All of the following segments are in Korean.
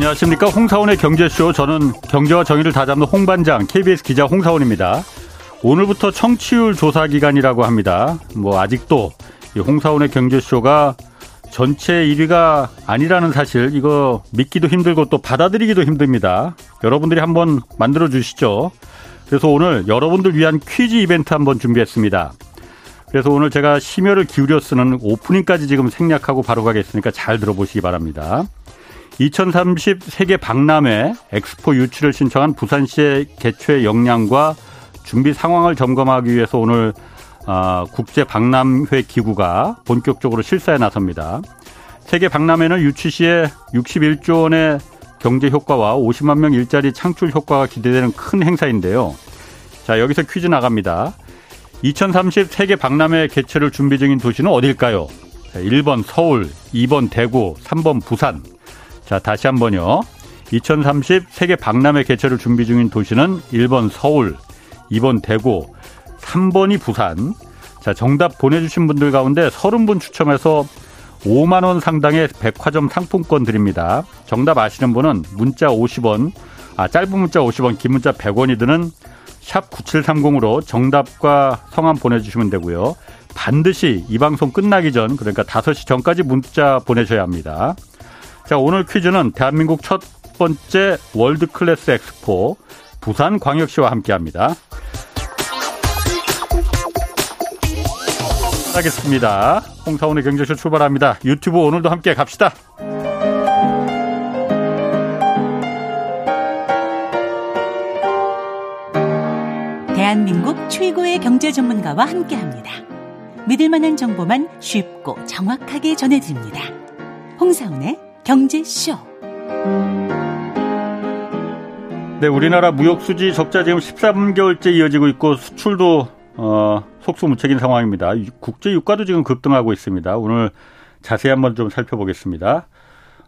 안녕하십니까. 홍사원의 경제쇼. 저는 경제와 정의를 다잡는 홍반장, KBS 기자 홍사원입니다. 오늘부터 청취율 조사 기간이라고 합니다. 뭐, 아직도 홍사원의 경제쇼가 전체 1위가 아니라는 사실, 이거 믿기도 힘들고 또 받아들이기도 힘듭니다. 여러분들이 한번 만들어 주시죠. 그래서 오늘 여러분들 위한 퀴즈 이벤트 한번 준비했습니다. 그래서 오늘 제가 심혈을 기울여 쓰는 오프닝까지 지금 생략하고 바로 가겠으니까 잘 들어보시기 바랍니다. 2030 세계 박람회 엑스포 유치를 신청한 부산시의 개최 역량과 준비 상황을 점검하기 위해서 오늘 아, 국제 박람회 기구가 본격적으로 실사에 나섭니다. 세계 박람회는 유치 시에 61조 원의 경제 효과와 50만 명 일자리 창출 효과가 기대되는 큰 행사인데요. 자, 여기서 퀴즈 나갑니다. 2030 세계 박람회 개최를 준비 중인 도시는 어딜까요? 1번 서울, 2번 대구, 3번 부산. 자, 다시 한번요. 2030 세계 박람회 개최를 준비 중인 도시는 1번 서울, 2번 대구, 3번이 부산. 자, 정답 보내주신 분들 가운데 30분 추첨해서 5만 원 상당의 백화점 상품권 드립니다. 정답 아시는 분은 문자 50원, 아, 짧은 문자 50원, 긴 문자 100원이 드는 샵 9730으로 정답과 성함 보내주시면 되고요. 반드시 이 방송 끝나기 전, 그러니까 5시 전까지 문자 보내셔야 합니다. 자, 오늘 퀴즈는 대한민국 첫 번째 world class 엑스포 부산 광역시와 함께 합니다. 하겠습니다. 홍사훈의 경제쇼 출발합니다. 유튜브 오늘도 함께 갑시다. 대한민국 최고의 경제 전문가와 함께 합니다. 믿을 만한 정보만 쉽고 정확하게 전해드립니다. 홍사원의 경제쇼. 네, 우리나라 무역 수지 적자 지금 13개월째 이어지고 있고 수출도 어, 속수무책인 상황입니다. 국제 유가도 지금 급등하고 있습니다. 오늘 자세히 한번 좀 살펴보겠습니다.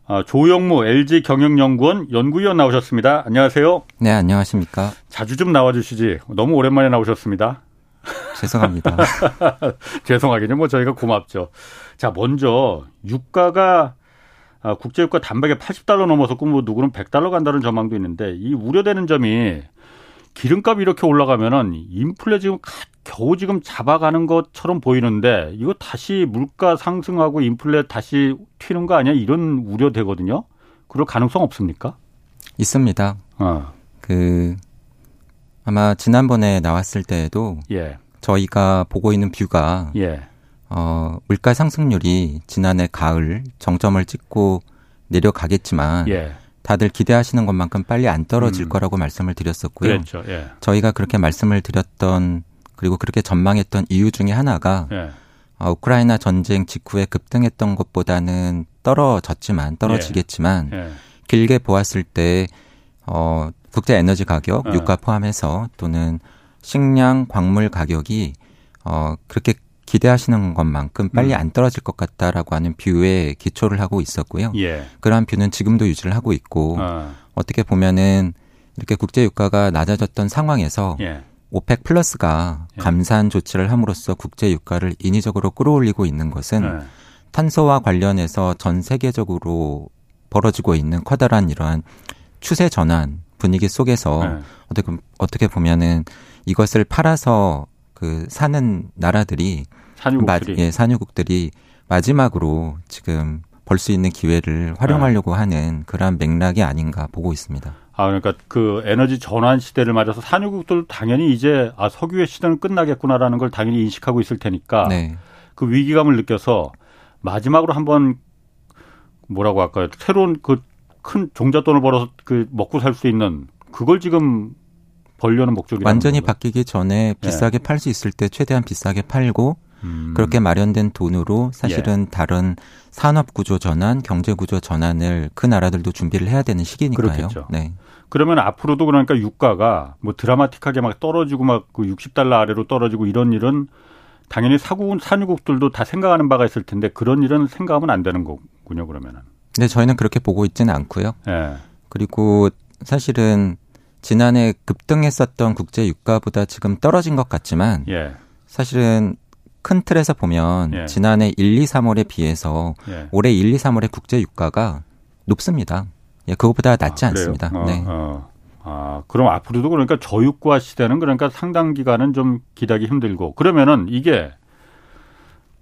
어, 조영무 LG 경영연구원 연구위원 나오셨습니다. 안녕하세요. 네, 안녕하십니까. 자주 좀 나와주시지. 너무 오랜만에 나오셨습니다. 죄송합니다. 죄송하긴요. 뭐 저희가 고맙죠. 자, 먼저 유가가 아, 국제유가 단백에 80달러 넘어서고 뭐 누구는 100달러 간다는 전망도 있는데 이 우려되는 점이 기름값이 이렇게 올라가면은 인플레 지금 겨우 지금 잡아가는 것처럼 보이는데 이거 다시 물가 상승하고 인플레 다시 튀는 거 아니야? 이런 우려되거든요. 그럴 가능성 없습니까? 있습니다. 어. 그 아마 지난번에 나왔을 때에도 예. 저희가 보고 있는 뷰가 예. 어, 물가 상승률이 지난해 가을 정점을 찍고 내려가겠지만 예. 다들 기대하시는 것만큼 빨리 안 떨어질 음. 거라고 말씀을 드렸었고요. 그렇죠. 예. 저희가 그렇게 말씀을 드렸던 그리고 그렇게 전망했던 이유 중에 하나가 예. 어, 우크라이나 전쟁 직후에 급등했던 것보다는 떨어졌지만 떨어지겠지만 예. 예. 길게 보았을 때 어, 국제 에너지 가격, 예. 유가 포함해서 또는 식량, 광물 가격이 어, 그렇게 기대하시는 것만큼 빨리 음. 안 떨어질 것 같다라고 하는 view에 기초를 하고 있었고요. 예. 그러한 view는 지금도 유지를 하고 있고 어. 떻게 보면은 이렇게 국제 유가가 낮아졌던 상황에서 예. OPEC 플러스가 예. 감산 조치를 함으로써 국제 유가를 인위적으로 끌어올리고 있는 것은 예. 탄소와 관련해서 전 세계적으로 벌어지고 있는 커다란 이러한 추세 전환 분위기 속에서 예. 어떻게 어떻게 보면은 이것을 팔아서 그 사는 나라들이 산유국들이 마, 예, 산유국들이 마지막으로 지금 벌 수 있는 기회를 활용하려고 네. 하는 그러한 맥락이 아닌가 보고 있습니다. 아 그러니까 그 에너지 전환 시대를 맞아서 산유국들 당연히 이제 아 석유의 시대는 끝나겠구나라는 걸 당연히 인식하고 있을 테니까 네. 그 위기감을 느껴서 마지막으로 한번 뭐라고 할까요? 새로운 그 큰 종잣돈을 벌어서 그 먹고 살 수 있는 그걸 지금 벌려는 목적이 완전히 바뀌기 전에 비싸게 네. 팔수 있을 때 최대한 비싸게 팔고 음. 그렇게 마련된 돈으로 사실은 예. 다른 산업 구조 전환, 경제 구조 전환을 그 나라들도 준비를 해야 되는 시기니까요. 그렇겠죠. 네. 그러면 앞으로도 그러니까 유가가 뭐 드라마틱하게 막 떨어지고 막 그 60달러 아래로 떨어지고 이런 일은 당연히 사국 산유국들도 다 생각하는 바가 있을 텐데 그런 일은 생각하면 안 되는 거군요. 그러면은. 네, 저희는 그렇게 보고 있지는 않고요. 예. 그리고 사실은 지난해 급등했었던 국제 유가보다 지금 떨어진 것 같지만 예. 사실은 큰 틀에서 보면 예. 지난해 1, 2, 3월에 비해서 예. 올해 1, 2, 3월의 국제 유가가 높습니다. 예, 그것보다 낫지 아, 않습니다. 어, 네. 어. 아, 그럼 앞으로도 그러니까 저유가 시대는 그러니까 상당 기간은 좀 기다기 힘들고 그러면은 이게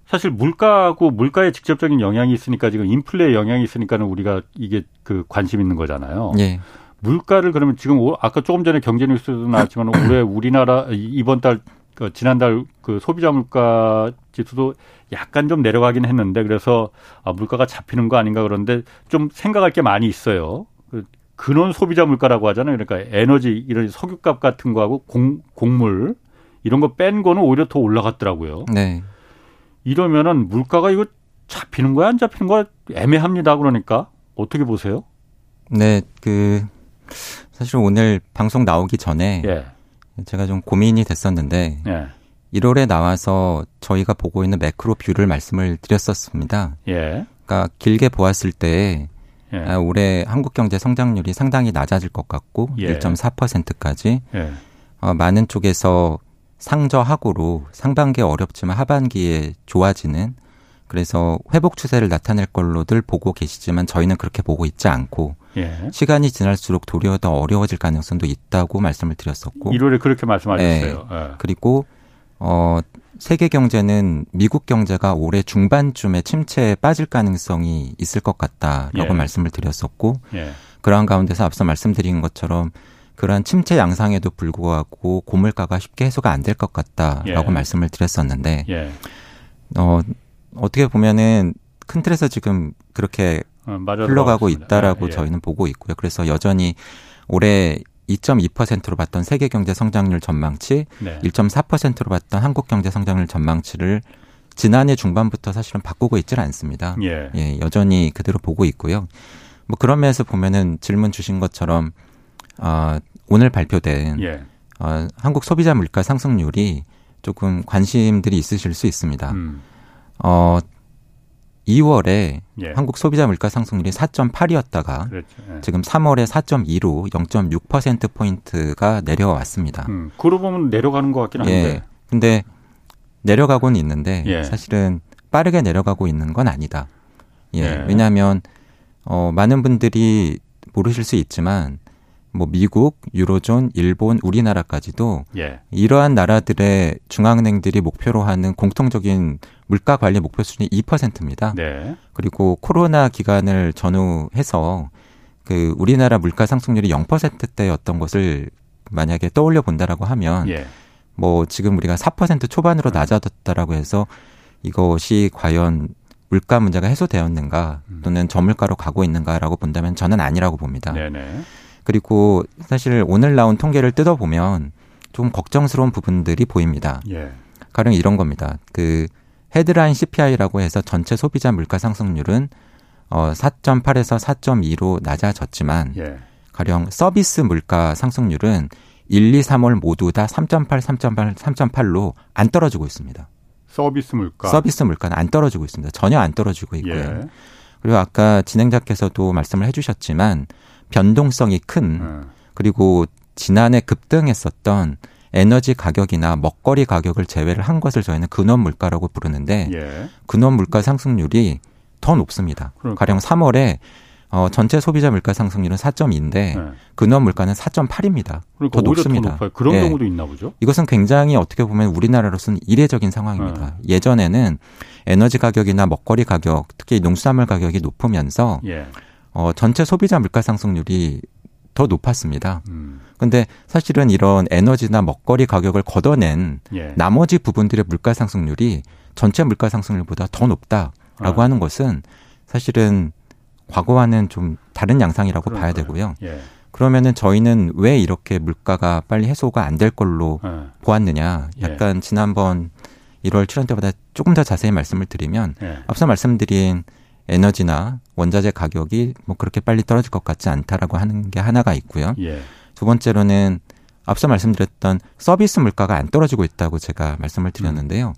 사실 물가고 물가에 직접적인 영향이 있으니까 지금 인플레에 영향이 있으니까는 우리가 이게 그 관심 있는 거잖아요. 예. 물가를 그러면 지금 아까 조금 전에 경제 뉴스도 나왔지만 올해 우리나라 이번 달 그 지난달 그 소비자 물가 지수도 약간 좀 내려가긴 했는데 그래서 아 물가가 잡히는 거 아닌가 그런데 좀 생각할 게 많이 있어요. 그 근원 소비자 물가라고 하잖아요. 그러니까 에너지 이런 석유값 같은 거하고 공, 곡물 이런 거 뺀 거는 오히려 더 올라갔더라고요. 네. 이러면은 물가가 이거 잡히는 거야 안 잡히는 거야 애매합니다. 그러니까 어떻게 보세요? 네, 그 사실 오늘 방송 나오기 전에 예. 제가 좀 고민이 됐었는데 예. 1월에 나와서 저희가 보고 있는 macro view를 말씀을 드렸었습니다. 예. 그러니까 길게 보았을 때 예. 아, 올해 한국 경제 성장률이 상당히 낮아질 것 같고 예. 1.4%까지 예. 어, 많은 쪽에서 상저하고로 상반기에 어렵지만 하반기에 좋아지는 그래서 회복 추세를 나타낼 걸로들 보고 계시지만 저희는 그렇게 보고 있지 않고 예. 시간이 지날수록 도리어 더 어려워질 가능성도 있다고 말씀을 드렸었고 1월에 그렇게 말씀하셨어요. 예. 예. 그리고 어 세계 경제는 미국 경제가 올해 중반쯤에 침체에 빠질 가능성이 있을 것 같다라고 예. 말씀을 드렸었고 예. 그러한 가운데서 앞서 말씀드린 것처럼 그러한 침체 양상에도 불구하고 고물가가 쉽게 해소가 안 될 것 같다라고 예. 말씀을 드렸었는데 예. 어 어떻게 보면은 큰 틀에서 지금 그렇게 어, 흘러가고 있다라고 예, 예. 저희는 보고 있고요. 그래서 여전히 올해 2.2%로 봤던 세계 경제 성장률 전망치, 네. 1.4%로 봤던 한국 경제 성장률 전망치를 지난해 중반부터 사실은 바꾸고 있지는 않습니다. 예. 예, 여전히 그대로 보고 있고요. 뭐 그런 면에서 보면은 질문 주신 것처럼 어, 오늘 발표된 예. 어, 한국 소비자 물가 상승률이 조금 관심들이 있으실 수 있습니다. 음. 어, 2월에 예. 한국 소비자 물가 상승률이 4.8이었다가 그렇죠. 예. 지금 3월에 4.2로 0.6% 포인트가 내려왔습니다. 음, 그러고 보면 내려가는 것 같긴 한데. 예. 근데 내려가고는 있는데 예. 사실은 빠르게 내려가고 있는 건 아니다. 예. 예. 왜냐하면 어 많은 분들이 모르실 수 있지만 뭐 미국, 유로존, 일본, 우리나라까지도 예. 이러한 나라들의 중앙은행들이 목표로 하는 공통적인 물가 관리 목표 수준이 2%입니다. 네. 그리고 코로나 기간을 전후해서 그 우리나라 물가 상승률이 0%대였던 것을 만약에 떠올려 본다라고 하면 예. 뭐 지금 우리가 4% 초반으로 음. 낮아졌다라고 해서 이것이 과연 물가 문제가 해소되었는가 음. 또는 저물가로 가고 있는가라고 본다면 저는 아니라고 봅니다. 네네. 그리고 사실 오늘 나온 통계를 뜯어보면 좀 걱정스러운 부분들이 보입니다. 예. 가령 이런 겁니다. 그 헤드라인 CPI라고 해서 전체 소비자 물가 상승률은 어 4.8에서 4.2로 낮아졌지만 예. 가령 서비스 물가 상승률은 1, 2, 3월 모두 다 3.8, 3.8, 3.8로 안 떨어지고 있습니다. 서비스 물가. 서비스 물가는 안 떨어지고 있습니다. 전혀 안 떨어지고 있고요. 예. 그리고 아까 진행자께서도 말씀을 해주셨지만 변동성이 큰 네. 그리고 지난해 급등했었던 에너지 가격이나 먹거리 가격을 제외를 한 것을 저희는 근원 물가라고 부르는데 예. 근원 물가 상승률이 더 높습니다. 그러니까. 가령 3월에 어, 전체 소비자 물가 상승률은 4.2인데 네. 근원 물가는 4.8입니다. 그러니까 더 높습니다. 더 그런 예. 경우도 있나 보죠? 이것은 굉장히 어떻게 보면 우리나라로서는 이례적인 상황입니다. 네. 예전에는 에너지 가격이나 먹거리 가격, 특히 농수산물 가격이 높으면서 예. 어, 전체 소비자 물가 상승률이 더 높았습니다. 음. 근데 사실은 이런 에너지나 먹거리 가격을 걷어낸 예. 나머지 부분들의 물가 상승률이 전체 물가 상승률보다 더 높다라고 아. 하는 것은 사실은 과거와는 좀 다른 양상이라고. 봐야 되고요. 예. 그러면은 저희는 왜 이렇게 물가가 빨리 해소가 안 될 걸로 예. 보았느냐. 예. 약간 지난번 1월 7월 때보다 조금 더 자세히 말씀을 드리면 예. 앞서 말씀드린 에너지나 원자재 가격이 뭐 그렇게 빨리 떨어질 것 같지 않다라고 하는 게 하나가 있고요. 예. 두 번째로는 앞서 말씀드렸던 서비스 물가가 안 떨어지고 있다고 제가 말씀을 드렸는데요. 음.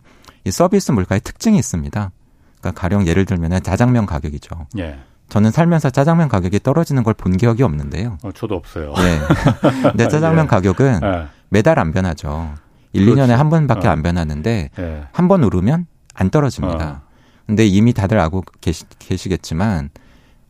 이 서비스 물가의 특징이 있습니다. 그러니까 가령 예를 들면 짜장면 가격이죠. 예. 저는 살면서 짜장면 가격이 떨어지는 걸 본 기억이 없는데요. 어, 저도 없어요. 네. 근데 짜장면 예. 가격은 예. 매달 안 변하죠. 1, 그렇지. 2년에 한 번밖에 어. 안 변하는데 예. 한번 오르면 안 떨어집니다. 어. 근데 이미 다들 알고 계시, 계시겠지만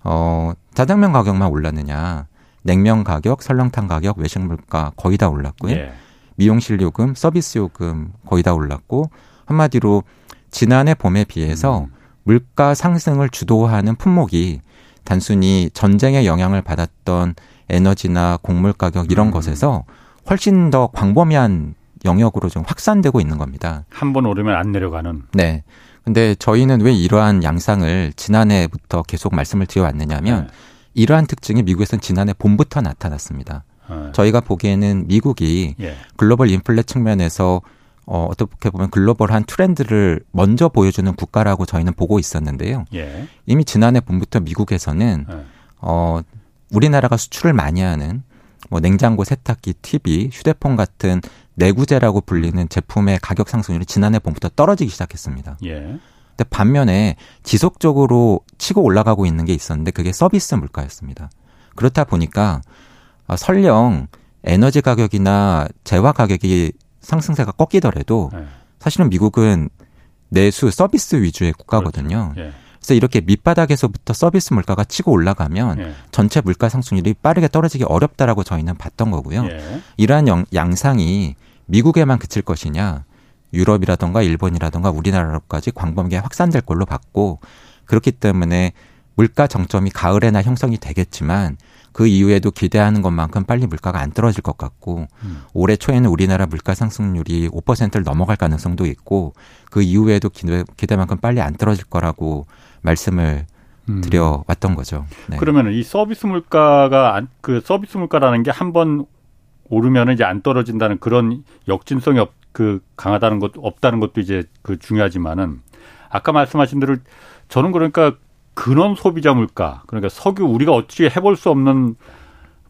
어, 짜장면 가격만 올랐느냐. 냉면 가격, 설렁탕 가격, 외식 물가 거의 다 올랐고요. 예. 미용실 요금, 서비스 요금 거의 다 올랐고 한마디로 지난해 봄에 비해서 음. 물가 상승을 주도하는 품목이 단순히 전쟁의 영향을 받았던 에너지나 곡물 가격 이런 음. 것에서 훨씬 더 광범위한 영역으로 좀 확산되고 있는 겁니다. 한 번 오르면 안 내려가는. 네. 근데 저희는 왜 이러한 양상을 지난해부터 계속 말씀을 드려왔느냐면 네. 이러한 특징이 미국에서는 지난해 봄부터 나타났습니다. 네. 저희가 보기에는 미국이 예. 글로벌 인플레 측면에서 어, 어떻게 보면 글로벌한 트렌드를 먼저 보여주는 국가라고 저희는 보고 있었는데요. 예. 이미 지난해 봄부터 미국에서는 예. 어, 우리나라가 수출을 많이 하는 뭐 냉장고, 세탁기, TV, 휴대폰 같은 내구재라고 불리는 제품의 가격 상승률이 지난해 봄부터 떨어지기 시작했습니다. 예. 근데 반면에 지속적으로 치고 올라가고 있는 게 있었는데 그게 서비스 물가였습니다. 그렇다 보니까 아, 설령 에너지 가격이나 재화 가격이 상승세가 꺾이더라도 네. 사실은 미국은 내수 서비스 위주의 국가거든요. 그렇죠. 예. 그래서 이렇게 밑바닥에서부터 서비스 물가가 치고 올라가면 예. 전체 물가 상승률이 빠르게 떨어지기 어렵다라고 저희는 봤던 거고요. 예. 이러한 영, 양상이 미국에만 그칠 것이냐, 유럽이라던가 일본이라던가 우리나라로까지 광범위하게 확산될 걸로 봤고 그렇기 때문에 물가 정점이 가을에나 형성이 되겠지만 그 이후에도 기대하는 것만큼 빨리 물가가 안 떨어질 것 같고 음. 올해 초에는 우리나라 물가 상승률이 5%를 넘어갈 가능성도 있고 그 이후에도 기대, 기대만큼 빨리 안 떨어질 거라고 말씀을 음. 드려왔던 거죠. 네. 그러면 이 서비스 물가가 안, 그 서비스 물가라는 게 한 번 오르면 이제 안 떨어진다는 그런 역진성이 없, 그 강하다는 것 없다는 것도 이제 그 중요하지만은 아까 말씀하신 대로 저는 그러니까 근원 소비자 물가 그러니까 석유 우리가 어찌 해볼 수 없는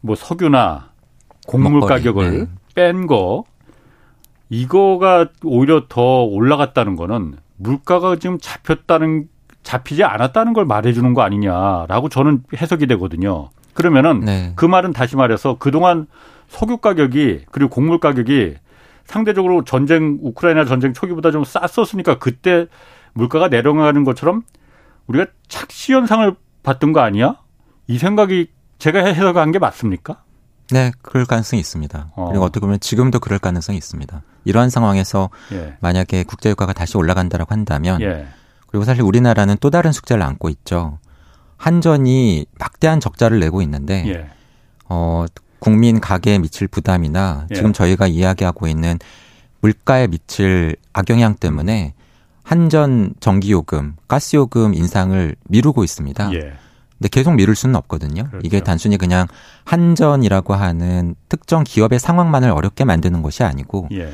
뭐 석유나 곡물 먹거리, 가격을 네. 뺀거 이거가 오히려 더 올라갔다는 거는 물가가 지금 잡혔다는 잡히지 않았다는 걸 말해주는 거 아니냐라고 저는 해석이 되거든요. 그러면은 네. 그 말은 다시 말해서 그동안 석유 가격이 그리고 곡물 가격이 상대적으로 전쟁 우크라이나 전쟁 초기보다 좀 쌌었으니까 그때 물가가 내려가는 것처럼 우리가 착시 현상을 봤던 거 아니야? 이 생각이 제가 해석한 게 맞습니까? 네, 그럴 가능성이 있습니다. 어. 그리고 어떻게 보면 지금도 그럴 가능성이 있습니다. 이러한 상황에서 예. 만약에 국제유가가 다시 올라간다고 한다면 예. 그리고 사실 우리나라는 또 다른 숙제를 안고 있죠. 한전이 막대한 적자를 내고 있는데 예. 어, 국민 가계에 미칠 부담이나 예. 지금 저희가 이야기하고 있는 물가에 미칠 악영향 때문에 한전 전기요금, 가스요금 인상을 미루고 있습니다. 예. 근데 계속 미룰 수는 없거든요. 그렇죠. 이게 단순히 그냥 한전이라고 하는 특정 기업의 상황만을 어렵게 만드는 것이 아니고 예.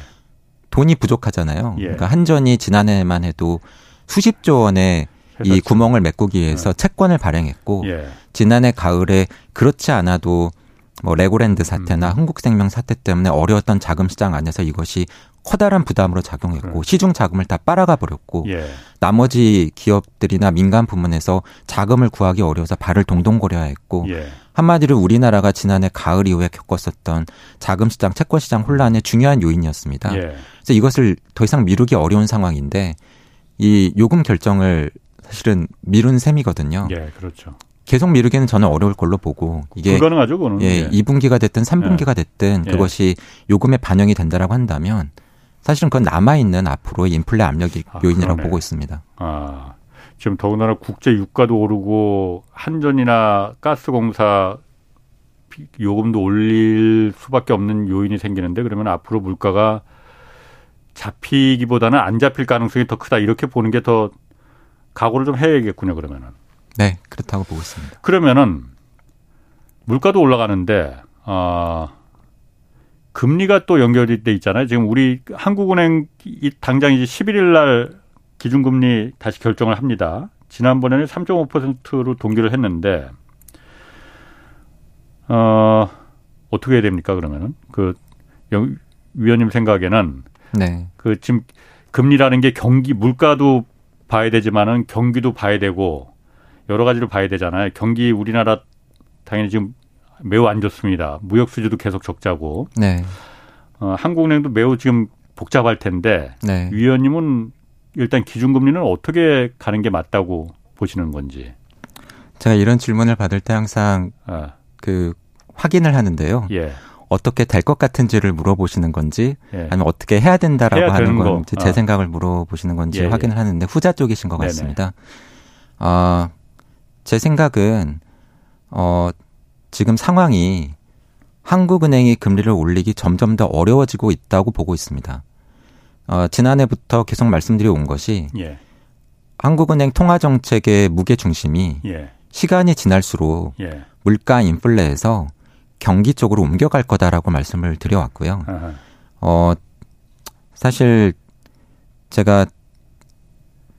돈이 부족하잖아요. 예. 그러니까 한전이 지난해만 해도 수십조 원의 이 구멍을 메꾸기 위해서 네. 채권을 발행했고 예. 지난해 가을에 그렇지 않아도 뭐 레고랜드 사태나 음. 흥국생명 사태 때문에 어려웠던 자금 시장 안에서 이것이 커다란 부담으로 작용했고 네. 시중 자금을 다 빨아가 버렸고 예. 나머지 기업들이나 민간 부문에서 자금을 구하기 어려워서 발을 동동거려야 했고 예. 한마디로 우리나라가 지난해 가을 이후에 겪었었던 자금 시장, 채권 시장 혼란의 중요한 요인이었습니다. 예. 그래서 이것을 더 이상 미루기 어려운 상황인데 이 요금 결정을 사실은 미룬 셈이거든요. 예, 그렇죠. 계속 미루기는 저는 어려울 걸로 보고 이게 불가능하죠, 그거는. 예, 예. 2분기가 됐든 3분기가 예. 됐든 예. 그것이 요금에 반영이 된다라고 한다면 사실은 그건 남아 있는 앞으로의 인플레 압력 아, 요인이라고 그러네. 보고 있습니다. 아. 지금 더군다나 국제 유가도 오르고 한전이나 가스공사 요금도 올릴 수밖에 없는 요인이 생기는데 그러면 앞으로 물가가 잡히기보다는 안 잡힐 가능성이 더 크다 이렇게 보는 게 더 각오를 좀 해야겠군요 그러면은. 네, 그렇다고 보고 있습니다. 그러면은 물가도 올라가는데 아 금리가 또 연결이 돼 있잖아요. 지금 우리 한국은행 이 당장 이제 11일 날 기준금리 다시 결정을 합니다. 지난번에는 3.5%로 동결을 했는데 어 어떻게 해야 됩니까 그러면은 그 위원님 생각에는 네. 그 지금 금리라는 게 경기 물가도 봐야 되지만은 경기도 봐야 되고 여러 가지를 봐야 되잖아요. 경기 우리나라 당연히 지금 매우 안 좋습니다. 무역 수지도 계속 적자고. 네. 어, 한국은행도 매우 지금 복잡할 텐데 네. 위원님은 일단 기준금리는 어떻게 가는 게 맞다고 보시는 건지. 제가 이런 질문을 받을 때 항상 아. 그 확인을 하는데요. 예. 어떻게 될 것 같은지를 물어보시는 건지 예. 아니면 어떻게 해야 된다라고 해야 하는 건지 제 아. 생각을 물어보시는 건지 예, 예. 확인을 하는데 후자 쪽이신 것. 같습니다. 어, 제 생각은 어, 지금 상황이 한국은행이 금리를 올리기 점점 더 어려워지고 있다고 보고 있습니다. 어, 지난해부터 계속 말씀드려 온 것이 예. 한국은행 통화 정책의 무게 중심이 예. 시간이 지날수록 예. 물가 인플레에서 경기 쪽으로 옮겨갈 거다라고 말씀을 드려왔고요. 아하. 어 사실 제가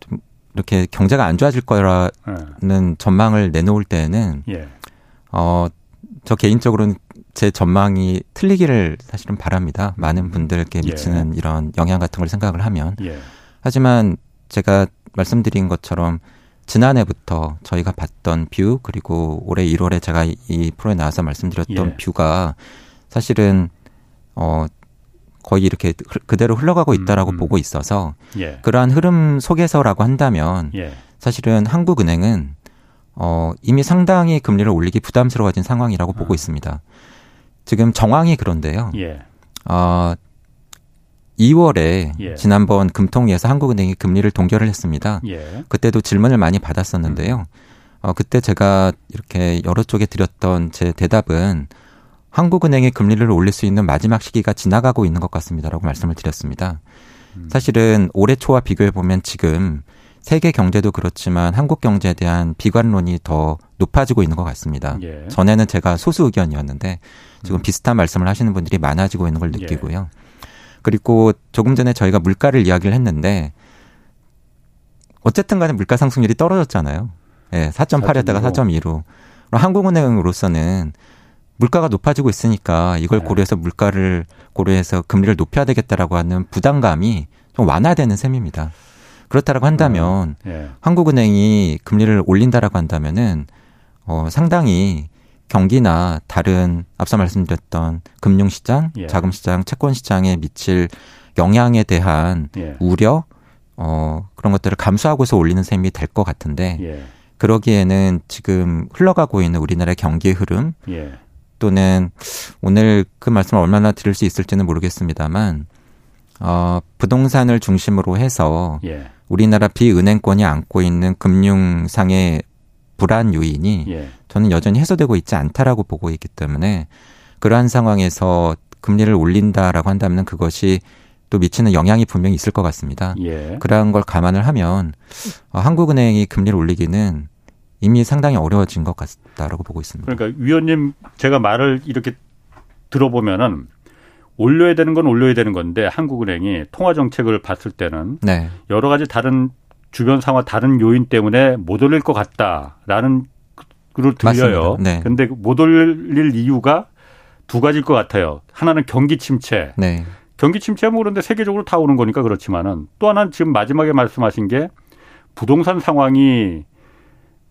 좀 이렇게 경제가 안 좋아질 거라는 예. 전망을 내놓을 때는 예. 어 저 개인적으로는 제 전망이 틀리기를 사실은 바랍니다. 많은 분들께 예. 미치는 예. 이런 영향 같은 걸 생각을 하면. 예. 하지만 제가 말씀드린 것처럼 지난해부터 저희가 봤던 view 그리고 올해 1월에 제가 이 프로에 나와서 말씀드렸던 예. view가 사실은 어 거의 이렇게 그대로 흘러가고 있다라고 음, 음. 보고 있어서 예. 그러한 흐름 속에서라고 한다면 예. 사실은 한국은행은 어 이미 상당히 금리를 올리기 부담스러워진 상황이라고 아. 보고 있습니다. 지금 정황이 그런데요. 예. 어 2월에 예. 지난번 금통위에서 한국은행이 금리를 동결을 했습니다. 예. 그때도 질문을 많이 받았었는데요. 어, 그때 제가 이렇게 여러 쪽에 드렸던 제 대답은 한국은행이 금리를 올릴 수 있는 마지막 시기가 지나가고 있는 것 같습니다라고 말씀을 드렸습니다. 음. 사실은 올해 초와 비교해 보면 지금 세계 경제도 그렇지만 한국 경제에 대한 비관론이 더 높아지고 있는 것 같습니다. 예. 전에는 제가 소수 의견이었는데 지금 음. 비슷한 말씀을 하시는 분들이 많아지고 있는 걸 예. 느끼고요. 그리고 조금 전에 저희가 물가를 이야기를 했는데 어쨌든 간에 물가 상승률이 떨어졌잖아요. 예, 4.8였다가 4.2로. 한국은행으로서는 물가가 높아지고 있으니까 이걸 네. 고려해서 물가를 고려해서 금리를 높여야 되겠다라고 하는 부담감이 좀 완화되는 셈입니다. 그렇다라고 한다면 네. 네. 한국은행이 금리를 올린다라고 한다면은 어 상당히 경기나 다른 앞서 말씀드렸던 금융시장, 예. 자금시장, 채권시장에 미칠 영향에 대한 예. 우려, 어, 그런 것들을 감수하고서 올리는 셈이 될 것 같은데, 예. 그러기에는 지금 흘러가고 있는 우리나라의 경기 흐름, 예. 또는 오늘 그 말씀을 얼마나 드릴 수 있을지는 모르겠습니다만, 어, 부동산을 중심으로 해서 예. 우리나라 비은행권이 안고 있는 금융상의 불안 요인이 예. 저는 여전히 해소되고 있지 않다라고 보고 있기 때문에 그러한 상황에서 금리를 올린다라고 한다면 그것이 또 미치는 영향이 분명히 있을 것 같습니다. 예. 그러한 걸 감안을 하면 어, 한국은행이 금리를 올리기는 이미 상당히 어려워진 것 같다라고 보고 있습니다. 그러니까 위원님 제가 말을 이렇게 들어보면은 올려야 되는 건 올려야 되는 건데 한국은행이 통화 정책을 봤을 때는 네. 여러 가지 다른 주변 상황 다른 요인 때문에 못 올릴 것 같다라는 그로 들려요. 네. 근데 못 올릴 이유가 두 가지일 것 같아요. 하나는 경기 침체. 네. 경기 침체면 그런데 세계적으로 다 오는 거니까 그렇지만은 또 하나는 지금 마지막에 말씀하신 게 부동산 상황이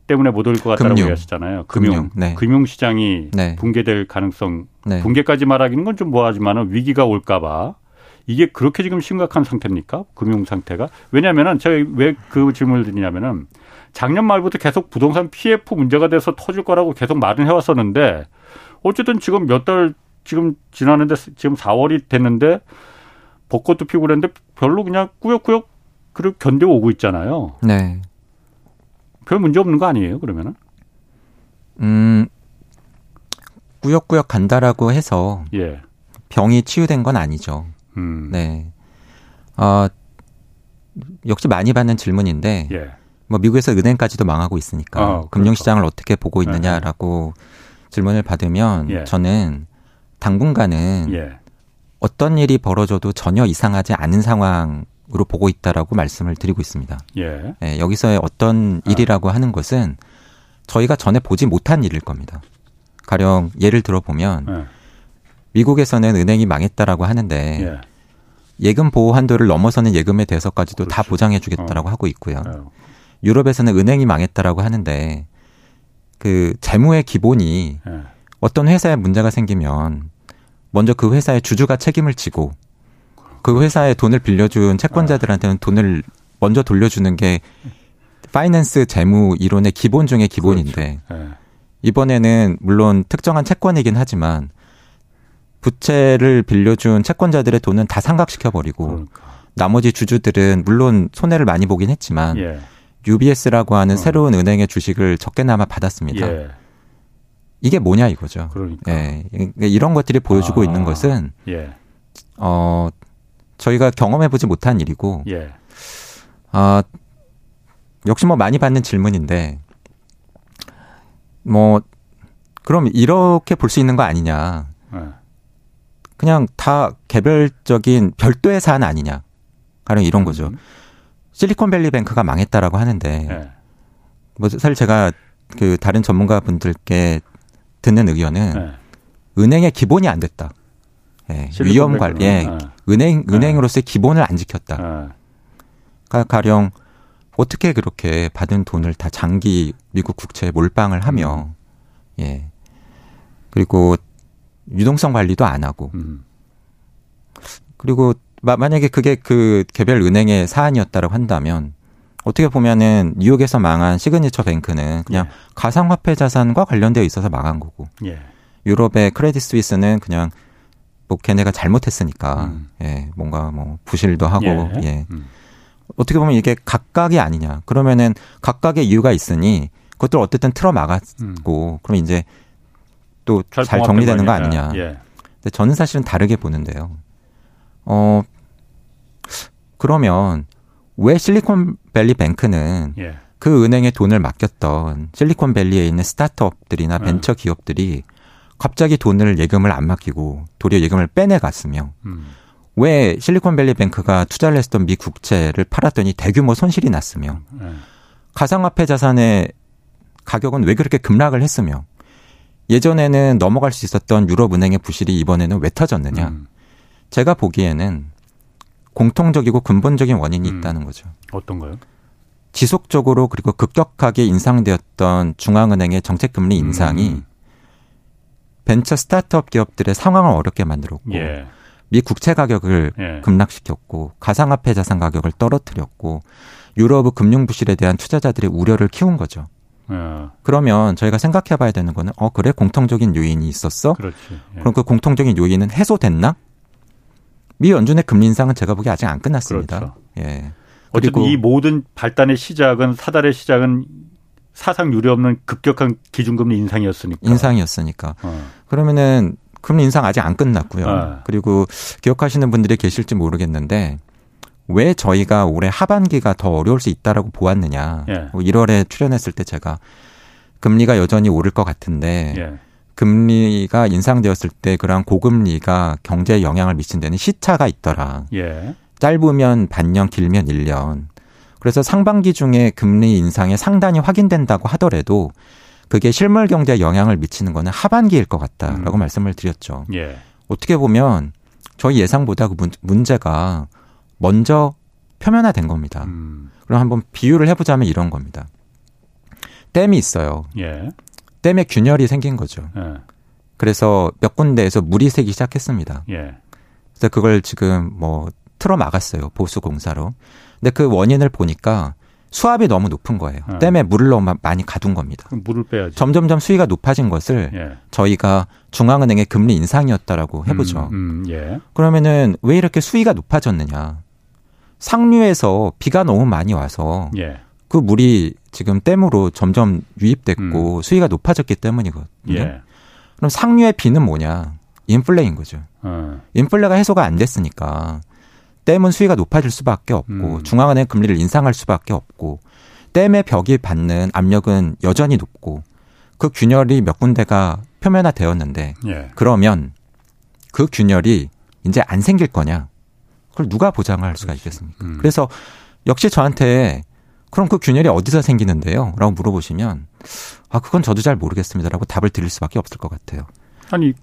때문에 못 올릴 것 같다고 얘기하셨잖아요. 금융, 금융, 네. 금융 시장이 네. 붕괴될 가능성, 네. 붕괴까지 말하기는 건 좀 뭐하지만은 위기가 올까봐 이게 그렇게 지금 심각한 상태입니까? 금융 상태가? 왜냐면은 제가 왜 그 질문을 드리냐면은 작년 말부터 계속 부동산 PF 문제가 돼서 터질 거라고 계속 말은 해왔었는데 어쨌든 지금 몇 달 지금 지나는데 지금 4월이 됐는데 벚꽃도 피고 그랬는데 별로 그냥 꾸역꾸역 그렇게 견뎌오고 있잖아요. 네. 별 문제 없는 거 아니에요, 그러면은? 음, 꾸역꾸역 간다라고 해서 예. 병이 치유된 건 아니죠. 음. 네. 어, 역시 많이 받는 질문인데, 예. 뭐 미국에서 은행까지도 망하고 있으니까 어, 금융시장을 어떻게 보고 네. 있느냐라고 네. 질문을 받으면 예. 저는 당분간은 예. 어떤 일이 벌어져도 전혀 이상하지 않은 상황으로 보고 있다라고 말씀을 드리고 있습니다. 예. 네, 여기서의 어떤 아. 일이라고 아. 하는 것은 저희가 전에 보지 못한 일일 겁니다. 가령 예를 들어 보면 예. 미국에서는 은행이 망했다라고 하는데 예. 예금 보호 한도를 넘어서는 예금에 대해서까지도 그렇죠. 다 보장해 주겠다라고 어. 하고 있고요. 어. 유럽에서는 은행이 망했다라고 하는데 그 재무의 기본이 네. 어떤 회사에 문제가 생기면 먼저 그 회사의 주주가 책임을 지고 그 회사에 돈을 빌려준 채권자들한테는 돈을 먼저 돌려주는 게 파이낸스 재무 이론의 기본 중의 기본인데 그렇죠. 네. 이번에는 물론 특정한 채권이긴 하지만 부채를 빌려준 채권자들의 돈은 다 상각시켜 버리고 그러니까. 나머지 주주들은 물론 손해를 많이 보긴 했지만 예. UBS라고 하는 어. 새로운 은행의 주식을 적게나마 받았습니다. 예. 이게 뭐냐 이거죠. 그러니까. 예. 그러니까 이런 것들이 보여주고 아. 있는 것은 예. 어 저희가 경험해 보지 못한 일이고 예. 아 역시 뭐 많이 받는 질문인데 뭐 그럼 이렇게 볼 수 있는 거 아니냐? 예. 그냥 다 개별적인 별도의 사안 아니냐? 가령 이런 거죠. 음. 실리콘밸리 뱅크가 망했다라고 하는데 네. 뭐 사실 제가 그 다른 전문가 분들께 듣는 의견은 네. 은행의 기본이 안 됐다. 예, 위험 관리, 예, 네. 은행 은행으로서의 기본을 안 지켰다. 가 가령 어떻게 그렇게 받은 돈을 다 장기 미국 국채에 몰빵을 하며 음. 예 그리고 유동성 관리도 안 하고 음. 그리고 만약에 그게 그 개별 은행의 사안이었다고 한다면 어떻게 보면은 뉴욕에서 망한 Signature Bank는 그냥 예. 가상화폐 자산과 관련되어 있어서 망한 거고 예. 유럽의 크레딧 스위스는 그냥 뭐 걔네가 잘못했으니까 음. 예 뭔가 뭐 부실도 하고 예, 예. 음. 어떻게 보면 이게 각각이 아니냐 그러면은 각각의 이유가 있으니 그것들 어쨌든 틀어 막았고 음. 그럼 이제 또 잘 정리되는 거 아니냐 예. 근데 저는 사실은 다르게 보는데요 어, 그러면 왜 실리콘밸리 뱅크는 예. 그 은행에 돈을 맡겼던 실리콘밸리에 있는 스타트업들이나 음. 벤처 기업들이 갑자기 돈을 예금을 안 맡기고 도리어 예금을 빼내갔으며 음. 왜 실리콘밸리 뱅크가 투자를 했던 미 국채를 팔았더니 대규모 손실이 났으며 음. 가상화폐 자산의 가격은 왜 그렇게 급락을 했으며 예전에는 넘어갈 수 있었던 유럽은행의 부실이 이번에는 왜 터졌느냐. 음. 제가 보기에는 공통적이고 근본적인 원인이 음. 있다는 거죠. 어떤가요? 지속적으로 그리고 급격하게 인상되었던 중앙은행의 정책금리 인상이 음. 벤처 스타트업 기업들의 상황을 어렵게 만들었고 예. 미 국채 가격을 예. 급락시켰고 가상화폐 자산 가격을 떨어뜨렸고 유럽의 금융 부실에 대한 투자자들의 우려를 키운 거죠. 예. 그러면 저희가 생각해 봐야 되는 거는 어 그래 공통적인 요인이 있었어? 그렇지. 예. 그럼 그 공통적인 요인은 해소됐나? 미 연준의 금리 인상은 제가 보기에 아직 안 끝났습니다. 그렇죠. 예. 어쨌든 이 모든 발단의 시작은 사달의 시작은 사상 유례 없는 급격한 기준금리 인상이었으니까. 인상이었으니까. 어. 그러면은 금리 인상 아직 안 끝났고요. 어. 그리고 기억하시는 분들이 계실지 모르겠는데 왜 저희가 올해 하반기가 더 어려울 수 있다라고 보았느냐. 예. 1월에 뭐 출연했을 때 제가 금리가 여전히 오를 것 같은데 예. 금리가 인상되었을 때 그러한 고금리가 경제에 영향을 미친 데는 시차가 있더라. 예. 짧으면 반년, 길면 1년. 그래서 상반기 중에 금리 인상에 상단이 확인된다고 하더라도 그게 실물 경제에 영향을 미치는 거는 하반기일 것 같다라고 음. 말씀을 드렸죠. 예. 어떻게 보면 저희 예상보다 그 문제가 먼저 표면화된 겁니다. 음. 그럼 한번 비유를 해보자면 이런 겁니다. 댐이 있어요. 예. 댐에 균열이 생긴 거죠. 예. 그래서 몇 군데에서 물이 새기 시작했습니다. 예. 그래서 그걸 지금 뭐 틀어 막았어요. 보수 공사로. 근데 그 원인을 보니까 수압이 너무 높은 거예요. 예. 댐에 물을 너무 많이 가둔 겁니다. 물을 빼야지. 점점점 수위가 높아진 것을 예. 저희가 중앙은행의 금리 인상이었다라고 해보죠. 음, 음, 예. 그러면은 왜 이렇게 수위가 높아졌느냐? 상류에서 비가 너무 많이 와서 예. 그 물이 지금 댐으로 점점 유입됐고 음. 수위가 높아졌기 때문이거든요. 예. 그럼 상류의 비는 뭐냐? 인플레인 거죠. 어. 인플레가 해소가 안 됐으니까 댐은 수위가 높아질 수밖에 없고 음. 중앙은행 금리를 인상할 수밖에 없고 댐의 벽이 받는 압력은 여전히 높고 그 균열이 몇 군데가 표면화되었는데 예. 그러면 그 균열이 이제 안 생길 거냐? 그걸 누가 보장할 수가 있겠습니까? 음. 그래서 역시 저한테 그럼 그 균열이 어디서 생기는데요? 라고 물어보시면 아 그건 저도 잘 모르겠습니다라고 답을 드릴 수밖에 없을 것 같아요. 아니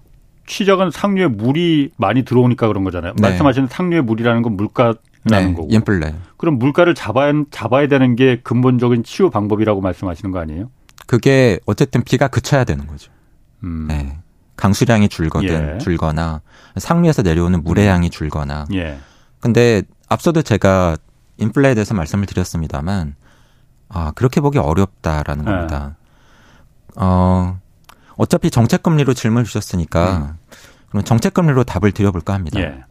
시작은 상류에 물이 많이 들어오니까 그런 거잖아요. 네. 말씀하시는 상류의 물이라는 건 물가라는 네. 거고. 옌플레. 그럼 물가를 잡아야 잡아야 되는 게 근본적인 치유 방법이라고 말씀하시는 거 아니에요? 그게 어쨌든 비가 그쳐야 되는 거죠. 음. 네. 강수량이 줄거든 예. 줄거나 상류에서 내려오는 물의 양이 줄거나. 예. 근데 앞서도 제가 인플레에 대해서 말씀을 드렸습니다만 아, 그렇게 보기 어렵다라는 네. 겁니다. 어, 어차피 정책금리로 질문을 주셨으니까 음. 그럼 정책금리로 답을 드려볼까 합니다. 예.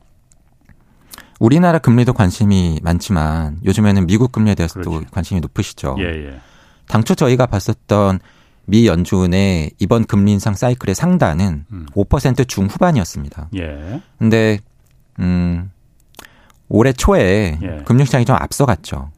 우리나라 금리도 관심이 많지만 요즘에는 미국 금리에 대해서도 그렇죠. 관심이 높으시죠. 예, 예. 당초 저희가 봤었던 미 연준의 이번 금리 인상 사이클의 상단은 음. 5% 중후반이었습니다. 예. 근데 음 올해 초에 예. 금융시장이 좀 앞서갔죠.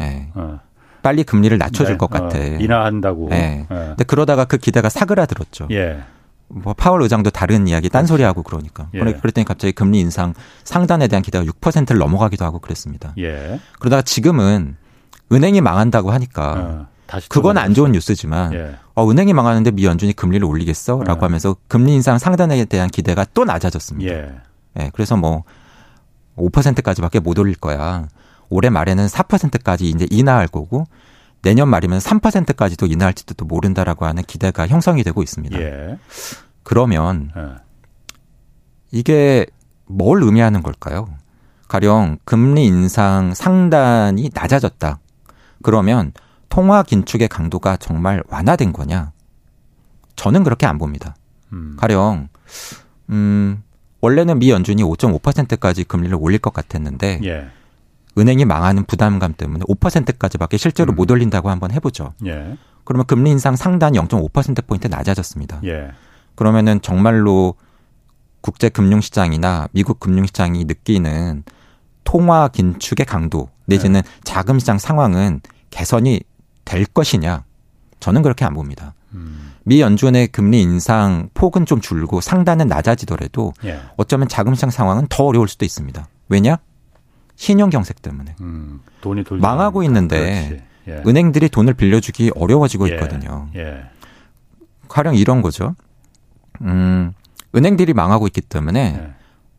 예. 어. 빨리 금리를 낮춰줄 네. 것 같아. 어, 인하한다고. 예. 예. 근데 그러다가 그 기대가 사그라들었죠. 예. 뭐 파월 의장도 다른 이야기 딴소리 하고 그러니까. 예. 그랬더니 갑자기 금리 인상 상단에 대한 기대가 6%를 넘어가기도 하고 그랬습니다. 예. 그러다가 지금은 은행이 망한다고 하니까 어, 그건 안 좋은 뉴스지만 예. 어, 은행이 망하는데 미 연준이 금리를 올리겠어라고 어. 하면서 금리 인상 상단에 대한 기대가 또 낮아졌습니다. 예. 예. 그래서 뭐 5%까지밖에 못 올릴 거야. 올해 말에는 4%까지 이제 인하할 거고 내년 말이면 3%까지도 인하할지도 또 모른다라고 하는 기대가 형성이 되고 있습니다. 예. 그러면 예. 이게 뭘 의미하는 걸까요? 가령 금리 인상 상단이 낮아졌다. 그러면 통화 긴축의 강도가 정말 완화된 거냐? 저는 그렇게 안 봅니다. 음. 가령 음 원래는 미 연준이 5.5%까지 금리를 올릴 것 같았는데 예. 은행이 망하는 부담감 때문에 5%까지밖에 실제로 음. 못 올린다고 한번 해보죠. 예. 그러면 금리 인상 상단 0.5%포인트 낮아졌습니다. 예. 그러면은 정말로 국제 금융 시장이나 미국 금융 시장이 느끼는 통화 긴축의 강도 내지는 네. 자금 시장 상황은 개선이 될 것이냐? 저는 그렇게 안 봅니다. 음. 미 연준의 금리 인상 폭은 좀 줄고 상단은 낮아지더라도 예. 어쩌면 자금 시장 상황은 더 어려울 수도 있습니다. 왜냐? 신용 경색 때문에 음, 돈이 망하고 있는데 예. 은행들이 돈을 빌려주기 어려워지고 예. 있거든요. 예. 가령 이런 거죠. 음, 은행들이 망하고 있기 때문에 예.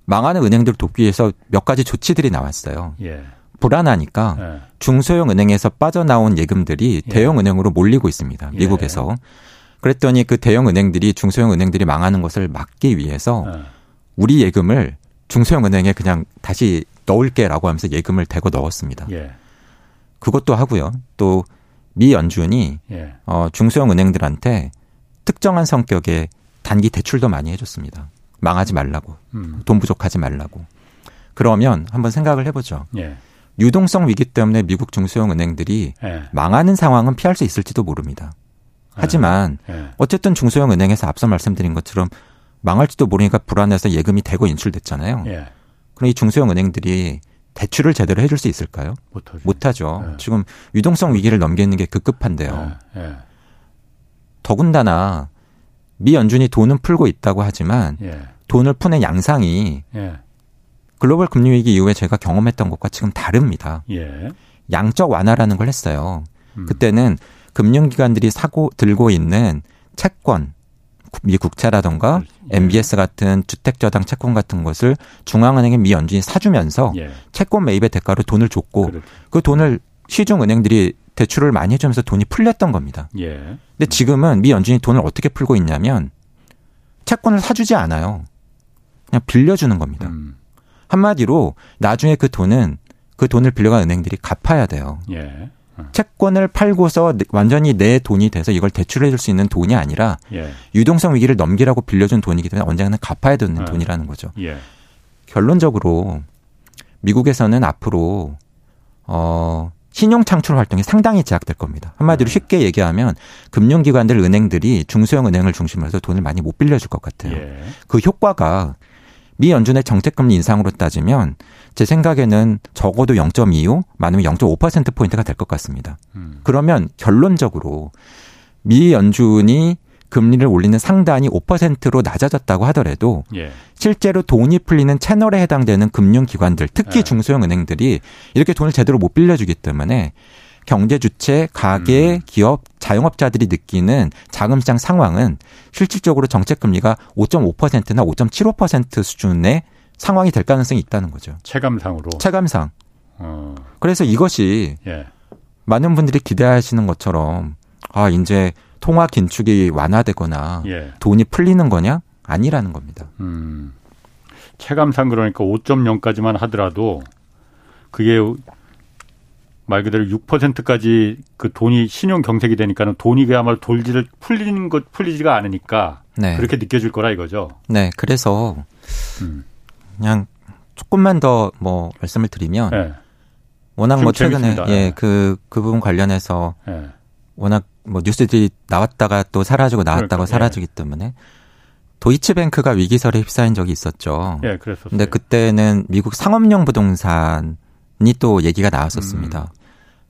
망하는 은행들을 돕기 위해서 몇 가지 조치들이 나왔어요. 예. 불안하니까 예. 중소형 은행에서 빠져나온 예금들이 대형 은행으로 몰리고 있습니다. 미국에서. 그랬더니 그 대형 은행들이 중소형 은행들이 망하는 것을 막기 위해서 우리 예금을 중소형 은행에 그냥 다시 넣을게라고 하면서 예금을 대고 넣었습니다. 예. 그것도 하고요. 또 미 연준이 예. 어, 중소형 은행들한테 특정한 성격의 단기 대출도 많이 해줬습니다. 망하지 말라고, 음. 돈 부족하지 말라고. 그러면 한번 생각을 해보죠. 예. 유동성 위기 때문에 미국 중소형 은행들이 예. 망하는 상황은 피할 수 있을지도 모릅니다. 하지만 예. 어쨌든 중소형 은행에서 앞서 말씀드린 것처럼 망할지도 모르니까 불안해서 예금이 대거 인출됐잖아요. 예. 그럼 이 중소형 은행들이 대출을 제대로 해줄 수 있을까요? 못하죠. 못하죠. 네. 지금 유동성 위기를 넘기는 게 급급한데요. 네. 네. 더군다나 미 연준이 돈은 풀고 있다고 하지만 예. 돈을 푸는 양상이 예. 글로벌 금리 위기 이후에 제가 경험했던 것과 지금 다릅니다. 예. 양적 완화라는 걸 했어요. 음. 그때는 금융기관들이 사고 들고 있는 채권 미 국채라던가 예. MBS 같은 주택저당 채권 같은 것을 중앙은행의 미 연준이 사주면서 예. 채권 매입의 대가로 돈을 줬고 그렇게. 그 돈을 시중 은행들이 대출을 많이 해주면서 돈이 풀렸던 겁니다. 예. 근데 지금은 미 연준이 돈을 어떻게 풀고 있냐면 채권을 사주지 않아요. 그냥 빌려주는 겁니다. 음. 한마디로 나중에 그 돈은 그 돈을 빌려간 은행들이 갚아야 돼요. 예. 채권을 팔고서 완전히 내 돈이 돼서 이걸 대출해 줄 수 있는 돈이 아니라 예. 유동성 위기를 넘기라고 빌려준 돈이기 때문에 언젠가는 갚아야 되는 예. 돈이라는 거죠. 예. 결론적으로 미국에서는 앞으로 어 신용 창출 활동이 상당히 제약될 겁니다. 한마디로 예. 쉽게 얘기하면 금융기관들 은행들이 중소형 은행을 중심으로 해서 돈을 많이 못 빌려줄 것 같아요. 예. 그 효과가 미 연준의 정책금리 인상으로 따지면 제 생각에는 적어도 0.25 많으면 0.5% 포인트가 될 것 같습니다. 음. 그러면 결론적으로 미 연준이 금리를 올리는 상단이 5%로 낮아졌다고 하더라도 예. 실제로 돈이 풀리는 채널에 해당되는 금융기관들 특히 예. 중소형 은행들이 이렇게 돈을 제대로 못 빌려주기 때문에 경제 주체, 가계, 음. 기업, 자영업자들이 느끼는 자금 시장 상황은 실질적으로 정책 금리가 5.5%나 5.75% 수준의 상황이 될 가능성이 있다는 거죠. 체감상으로. 체감상. 어. 그래서 이것이 예. 많은 분들이 기대하시는 것처럼 아 이제 통화 긴축이 완화되거나 예. 돈이 풀리는 거냐 아니라는 겁니다. 음. 체감상 그러니까 5.0까지만 하더라도 그게 말 그대로 6%까지 그 돈이 신용 경색이 되니까는 돈이 그야말로 돌지를 풀리는 것 풀리지가 않으니까 네. 그렇게 느껴질 거라 이거죠. 네, 그래서 음. 그냥 조금만 더 뭐 말씀을 드리면 네. 워낙 뭐 최근에 예, 그그 그 부분 관련해서 네. 워낙 뭐 뉴스들이 나왔다가 또 사라지고 나왔다가 그러니까, 사라지기 예. 때문에 도이치뱅크가 위기설에 휩싸인 적이 있었죠. 예, 그랬었어요. 근데 그때는 미국 상업용 부동산이 또 얘기가 나왔었습니다. 음.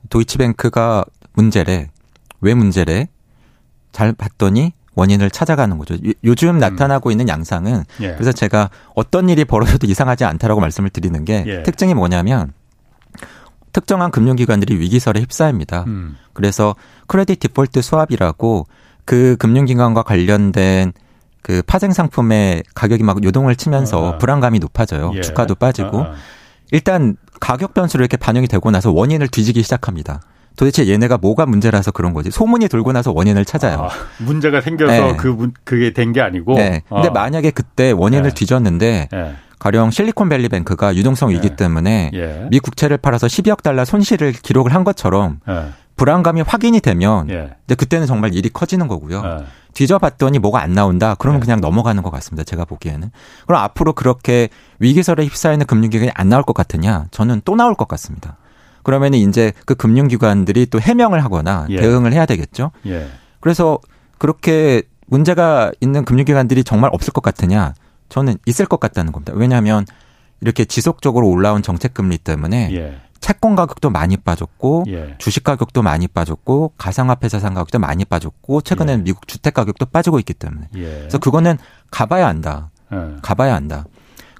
도이치뱅크가 문제래. 왜 문제래? 잘 봤더니 원인을 찾아가는 거죠. 요즘 음. 나타나고 있는 양상은 예. 그래서 제가 어떤 일이 벌어져도 이상하지 않다라고 말씀을 드리는 게 예. 특징이 뭐냐면 특정한 금융기관들이 위기설에 휩싸입니다. 음. 그래서 크레딧 디폴트 수합이라고 그 금융기관과 관련된 그 파생 상품의 가격이 막 요동을 치면서 아, 아. 불안감이 높아져요. 예. 주가도 빠지고 아, 아. 일단 가격 변수로 이렇게 반영이 되고 나서 원인을 뒤지기 시작합니다. 도대체 얘네가 뭐가 문제라서 그런 거지? 소문이 돌고 나서 원인을 찾아요. 아, 문제가 생겨서 네. 그 문, 그게 된 게 아니고. 네. 근데 어. 만약에 그때 원인을 네. 뒤졌는데 네. 가령 실리콘밸리 뱅크가 유동성 위기 네. 때문에 예. 미 국채를 팔아서 12억 달러 손실을 기록을 한 것처럼 예. 불안감이 확인이 되면 예. 근데 그때는 정말 일이 커지는 거고요. 예. 뒤져봤더니 뭐가 안 나온다. 그러면 예. 그냥 넘어가는 것 같습니다. 제가 보기에는. 그럼 앞으로 그렇게 위기설에 휩싸이는 금융기관이 안 나올 것 같으냐? 저는 또 나올 것 같습니다. 그러면 이제 그 금융기관들이 또 해명을 하거나 예. 대응을 해야 되겠죠. 예. 그래서 그렇게 문제가 있는 금융기관들이 정말 없을 것 같으냐? 저는 있을 것 같다는 겁니다. 왜냐하면 이렇게 지속적으로 올라온 정책 금리 때문에 예. 채권 가격도 많이 빠졌고 예. 주식 가격도 많이 빠졌고 가상화폐 자산 가격도 많이 빠졌고 최근에는 예. 미국 주택 가격도 빠지고 있기 때문에 예. 그래서 그거는 가봐야 한다. 예. 가봐야 한다.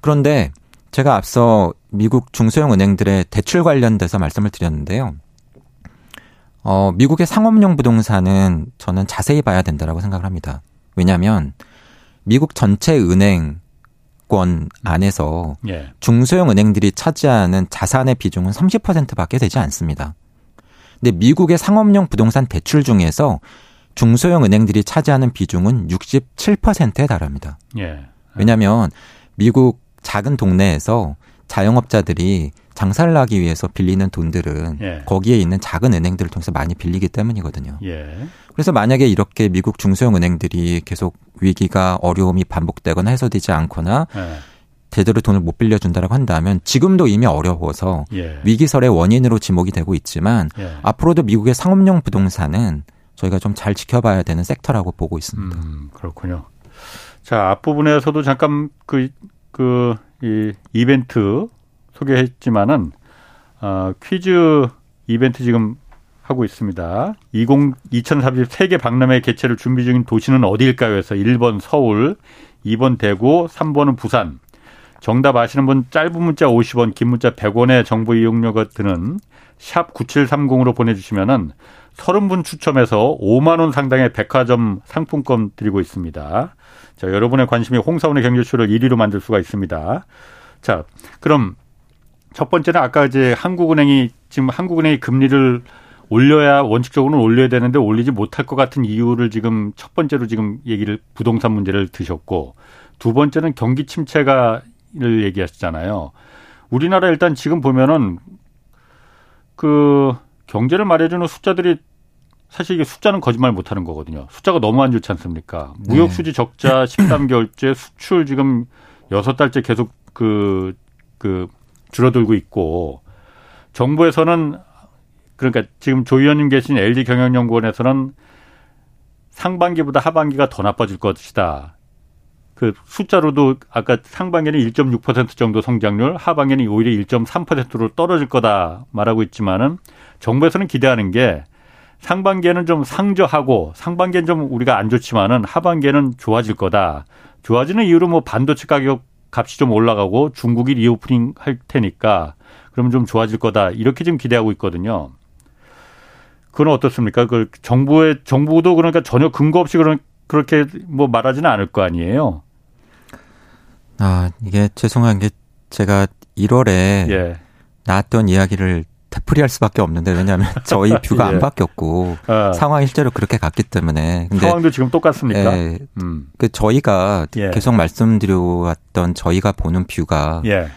그런데 제가 앞서 미국 중소형 은행들의 대출 관련돼서 말씀을 드렸는데요. 어, 미국의 상업용 부동산은 저는 자세히 봐야 된다라고 생각을 합니다. 왜냐하면 미국 전체 은행 권 안에서 예. 중소형 은행들이 차지하는 자산의 비중은 30%밖에 되지 않습니다. 근데 미국의 상업용 부동산 대출 중에서 중소형 은행들이 차지하는 비중은 67%에 달합니다. 예. 왜냐하면 미국 작은 동네에서 자영업자들이 장사를 하기 위해서 빌리는 돈들은 예. 거기에 있는 작은 은행들을 통해서 많이 빌리기 때문이거든요. 예. 그래서 만약에 이렇게 미국 중소형 은행들이 계속 위기가 어려움이 반복되거나 해소되지 않거나 예. 제대로 돈을 못 빌려준다라고 한다면 지금도 이미 어려워서 예. 위기설의 원인으로 지목이 되고 있지만 예. 앞으로도 미국의 상업용 부동산은 저희가 좀 잘 지켜봐야 되는 섹터라고 보고 있습니다. 음, 그렇군요. 자 앞부분에서도 잠깐 그 그 이 이벤트 소개했지만은 어, 퀴즈 이벤트 지금 하고 있습니다. 20, 2030 세계 박람회 개최를 준비 중인 도시는 어디일까요? 해서 1번 서울, 2번 대구, 3번은 부산. 정답 아시는 분 짧은 문자 50원, 긴 문자 100원의 정보 이용료가 드는 샵 9730으로 보내주시면은 30분 추첨해서 5만 원 상당의 백화점 상품권 드리고 있습니다. 자, 여러분의 관심이 홍사원의 경제쇼를 1위로 만들 수가 있습니다. 자, 그럼 첫 번째는 아까 이제 한국은행이 지금 한국은행이 금리를 올려야 원칙적으로는 올려야 되는데 올리지 못할 것 같은 이유를 지금 첫 번째로 지금 얘기를 부동산 문제를 드셨고 두 번째는 경기 침체가를 얘기하시잖아요. 우리나라 일단 지금 보면은 그 경제를 말해주는 숫자들이 사실 이게 숫자는 거짓말 못 하는 거거든요. 숫자가 너무 안 좋지 않습니까? 무역 수지 적자 13개월째 수출 지금 여섯 달째 계속 그그 그 줄어들고 있고 정부에서는 그러니까 지금 조 의원님 계신 LG 경영연구원에서는 상반기보다 하반기가 더 나빠질 것이다. 그 숫자로도 아까 상반기는 1.6% 정도 성장률, 하반기는 오히려 1.3%로 떨어질 거다 말하고 있지만은 정부에서는 기대하는 게 상반기에는 좀 상저하고 상반기엔 좀 우리가 안 좋지만은 하반기에는 좋아질 거다. 좋아지는 이유로 뭐 반도체 가격 값이 좀 올라가고 중국이 reopening 할 테니까 그러면 좀 좋아질 거다. 이렇게 지금 기대하고 있거든요. 그건 어떻습니까? 그 정부의 정부도 그러니까 전혀 근거 없이 그런 그렇게 뭐 말하지는 않을 거 아니에요. 아 이게 죄송한 게 제가 1월에 예. 나왔던 이야기를 되풀이할 수밖에 없는데 왜냐하면 저희 뷰가 예. 안 바뀌었고 아. 상황이 실제로 그렇게 갔기 때문에 근데 상황도 지금 똑같습니까? 예, 음. 그 저희가 예. 계속 말씀드려왔던 저희가 보는 뷰가 예.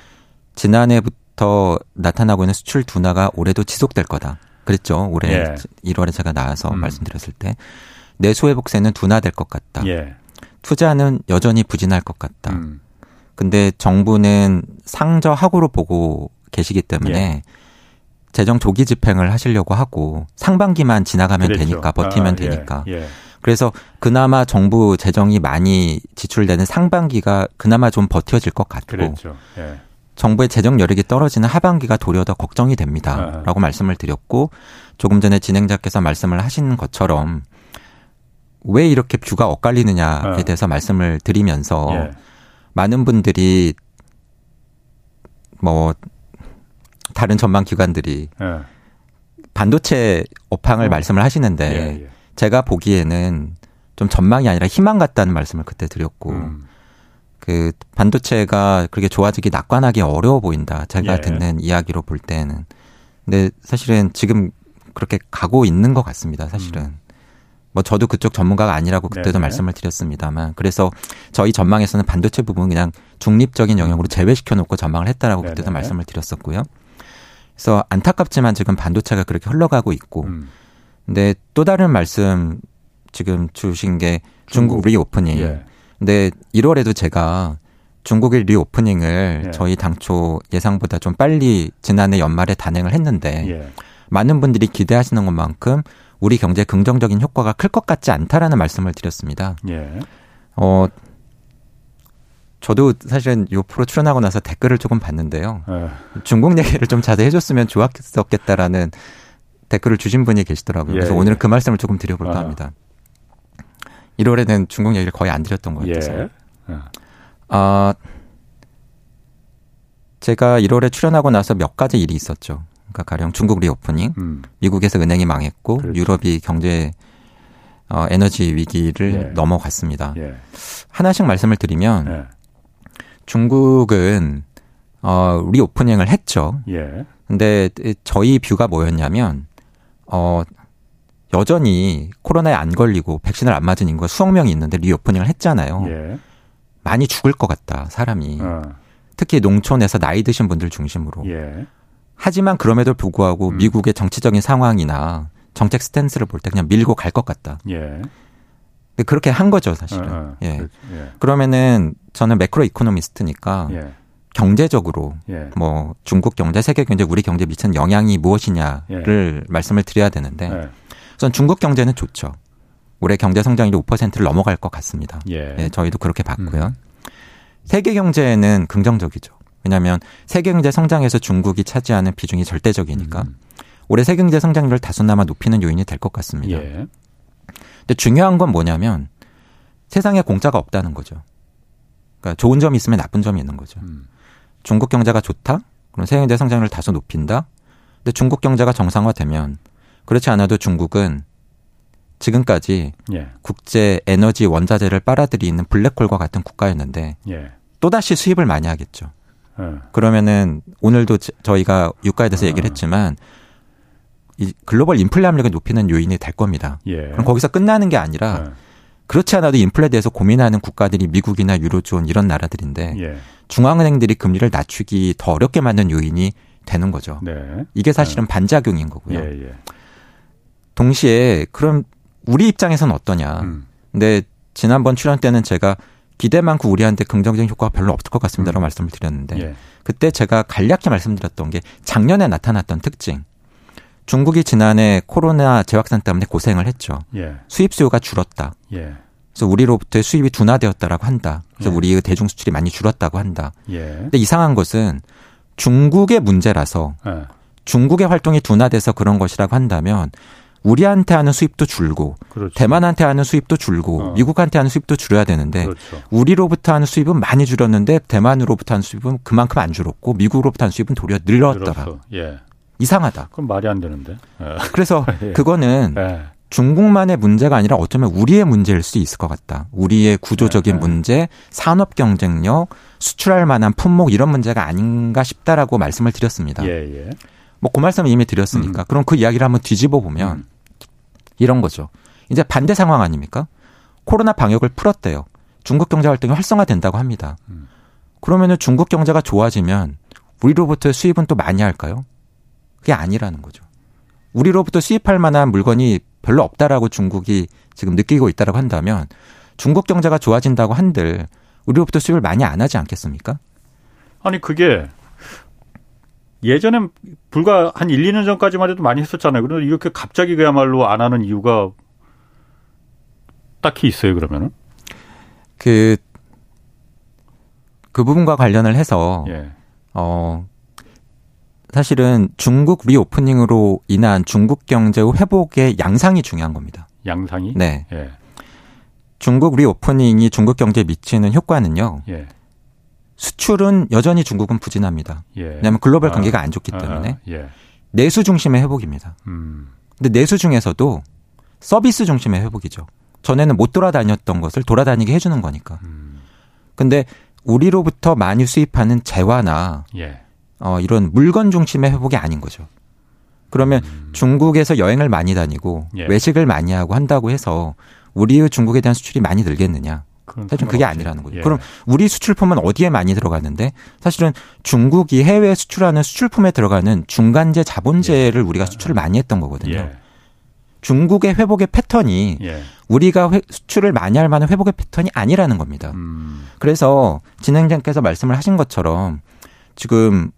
지난해 더 나타나고 있는 수출 둔화가 올해도 지속될 거다. 그랬죠. 올해 예. 1월에 제가 나와서 음. 말씀드렸을 때 내수 회복세는 둔화될 것 같다. 예. 투자는 여전히 부진할 것 같다. 음. 근데 정부는 상저하고로 보고 계시기 때문에 예. 재정 조기 집행을 하시려고 하고 상반기만 지나가면 그랬죠. 되니까 버티면 아, 예. 되니까. 예. 그래서 그나마 정부 재정이 많이 지출되는 상반기가 그나마 좀 버텨질 것 같고 그랬죠. 예. 정부의 재정 여력이 떨어지는 하반기가 도리어 더 걱정이 됩니다라고 아. 말씀을 드렸고 조금 전에 진행자께서 말씀을 하신 것처럼 왜 이렇게 뷰가 엇갈리느냐에 아. 대해서 말씀을 드리면서 예. 많은 분들이 뭐 다른 전망 기관들이 예. 반도체 업황을 어. 말씀을 하시는데 예, 예. 제가 보기에는 좀 전망이 아니라 희망 같다는 말씀을 그때 드렸고 음. 그 반도체가 그렇게 좋아지기 낙관하기 어려워 보인다. 제가 예. 듣는 이야기로 볼 때는. 근데 사실은 지금 그렇게 가고 있는 것 같습니다. 사실은. 음. 뭐 저도 그쪽 전문가가 아니라고 그때도 네네. 말씀을 드렸습니다만 그래서 저희 전망에서는 반도체 부분 그냥 중립적인 영역으로 제외시켜 놓고 전망을 했다라고 그때도 네네. 말씀을 드렸었고요. 그래서 안타깝지만 지금 반도체가 그렇게 흘러가고 있고 음. 근데 또 다른 말씀 지금 주신 게 중국, 중국 reopening. 예. 근데 1월에도 제가 중국의 reopening을 예. 저희 당초 예상보다 좀 빨리 지난해 연말에 단행을 했는데 예. 많은 분들이 기대하시는 것만큼 우리 경제에 긍정적인 효과가 클 것 같지 않다라는 말씀을 드렸습니다. 예. 어, 저도 사실은 요 프로 출연하고 나서 댓글을 조금 봤는데요. 예. 중국 얘기를 좀 자세히 해줬으면 좋았겠다라는 댓글을 주신 분이 계시더라고요. 그래서 예, 오늘은 예. 그 말씀을 조금 드려볼까 아. 합니다. 1월에는 중국 얘기를 거의 안 드렸던 것 같아서. 예. 아, 제가 1월에 출연하고 나서 몇 가지 일이 있었죠. 그러니까 가령 중국 reopening, 음. 미국에서 은행이 망했고 그렇죠. 유럽이 경제 어, 에너지 위기를 예. 넘어갔습니다. 예. 하나씩 말씀을 드리면 예. 중국은 어, reopening을 했죠. 예. 근데 저희 view가 뭐였냐면 어, 여전히 코로나에 안 걸리고 백신을 안 맞은 인구가 수억 명이 있는데 reopening을 했잖아요. 예. 많이 죽을 것 같다, 사람이. 어. 특히 농촌에서 나이 드신 분들 중심으로. 예. 하지만 그럼에도 불구하고 음. 미국의 정치적인 상황이나 정책 stance를 볼 때 그냥 밀고 갈 것 같다. 예. 그렇게 한 거죠, 사실은. 어, 어. 예. 예. 그러면은 저는 매크로 이코노미스트니까 예. 경제적으로 예. 뭐 중국 경제, 세계 경제, 우리 경제에 미치는 영향이 무엇이냐를 예. 말씀을 드려야 되는데 예. 우선 중국 경제는 좋죠. 올해 경제 성장률이 5%를 넘어갈 것 같습니다. 예. 예 저희도 그렇게 봤고요. 음. 세계 경제는 긍정적이죠. 왜냐하면 세계 경제 성장에서 중국이 차지하는 비중이 절대적이니까 음. 올해 세계 경제 성장률을 다소나마 높이는 요인이 될 것 같습니다. 예. 근데 중요한 건 뭐냐면 세상에 공짜가 없다는 거죠. 그러니까 좋은 점이 있으면 나쁜 점이 있는 거죠. 음. 중국 경제가 좋다? 그럼 세계 경제 성장률을 다소 높인다? 근데 중국 경제가 정상화되면 그렇지 않아도 중국은 지금까지 예. 국제 에너지 원자재를 빨아들이는 블랙홀과 같은 국가였는데 예. 또다시 수입을 많이 하겠죠. 예. 그러면은 오늘도 저희가 유가에 대해서 어. 얘기를 했지만 이 글로벌 인플레 압력을 높이는 요인이 될 겁니다. 예. 그럼 거기서 끝나는 게 아니라 예. 그렇지 않아도 인플레에 대해서 고민하는 국가들이 미국이나 유로존 이런 나라들인데 예. 중앙은행들이 금리를 낮추기 더 어렵게 만든 요인이 되는 거죠. 네. 이게 사실은 네. 반작용인 거고요. 예, 예. 동시에 그럼 우리 입장에서는 어떠냐. 음. 근데 지난번 출연 때는 제가 기대 많고 우리한테 긍정적인 효과가 별로 없을 것 같습니다라고 음. 말씀을 드렸는데 예. 그때 제가 간략히 말씀드렸던 게 작년에 나타났던 특징. 중국이 지난해 코로나 재확산 때문에 고생을 했죠. 예. 수입 수요가 줄었다. 예. 그래서 우리로부터의 수입이 둔화되었다라고 한다. 그래서 예. 우리의 대중 수출이 많이 줄었다고 한다. 예. 근데 이상한 것은 중국의 문제라서 예. 중국의 활동이 둔화돼서 그런 것이라고 한다면 우리한테 하는 수입도 줄고 그렇죠. 대만한테 하는 수입도 줄고 어. 미국한테 하는 수입도 줄여야 되는데 그렇죠. 우리로부터 하는 수입은 많이 줄었는데 대만으로부터 하는 수입은 그만큼 안 줄었고 미국으로부터 하는 수입은 도리어 늘었더라. 예. 이상하다. 그럼 말이 안 되는데. 예. 그래서 예. 그거는 예. 중국만의 문제가 아니라 어쩌면 우리의 문제일 수 있을 것 같다. 우리의 구조적인 예, 예. 문제, 산업 경쟁력, 수출할 만한 품목 이런 문제가 아닌가 싶다라고 말씀을 드렸습니다. 예, 예. 뭐그 말씀을 이미 드렸으니까. 음. 그럼 그 이야기를 한번 뒤집어 보면 음. 이런 거죠. 이제 반대 상황 아닙니까? 코로나 방역을 풀었대요. 중국 경제 활동이 활성화된다고 합니다. 음. 그러면은 중국 경제가 좋아지면 우리로부터 수입은 또 많이 할까요? 그게 아니라는 거죠. 우리로부터 수입할 만한 물건이 별로 없다라고 중국이 지금 느끼고 있다라고 한다면 중국 경제가 좋아진다고 한들 우리로부터 수입을 많이 안 하지 않겠습니까? 아니 그게 예전엔 불과 한 1, 2년 전까지만 해도 많이 했었잖아요. 그런데 이렇게 갑자기 그야말로 안 하는 이유가 딱히 있어요, 그러면은? 그, 그 부분과 관련을 해서, 예. 어, 사실은 중국 reopening으로 인한 중국 경제 회복의 양상이 중요한 겁니다. 양상이? 네. 예. 중국 reopening이 중국 경제에 미치는 효과는요. 예. 수출은 여전히 중국은 부진합니다. 예. 왜냐하면 글로벌 아. 경기가 안 좋기 아, 때문에 아, 예. 내수 중심의 회복입니다. 음. 근데 내수 중에서도 서비스 중심의 회복이죠. 전에는 못 돌아다녔던 것을 돌아다니게 해주는 거니까. 음. 근데 우리로부터 많이 수입하는 재화나 예. 어, 이런 물건 중심의 회복이 아닌 거죠. 그러면 음. 중국에서 여행을 많이 다니고 예. 외식을 많이 하고 한다고 해서 우리의 중국에 대한 수출이 많이 늘겠느냐? 사실은 그게 아니라는 거죠. 예. 그럼 우리 수출품은 어디에 많이 들어가는데 사실은 중국이 해외 수출하는 수출품에 들어가는 중간재 자본재를 예. 우리가 수출을 많이 했던 거거든요. 예. 중국의 회복의 패턴이 예. 우리가 회, 수출을 많이 할 만한 회복의 패턴이 아니라는 겁니다. 음. 그래서 진행자께서 말씀을 하신 것처럼 지금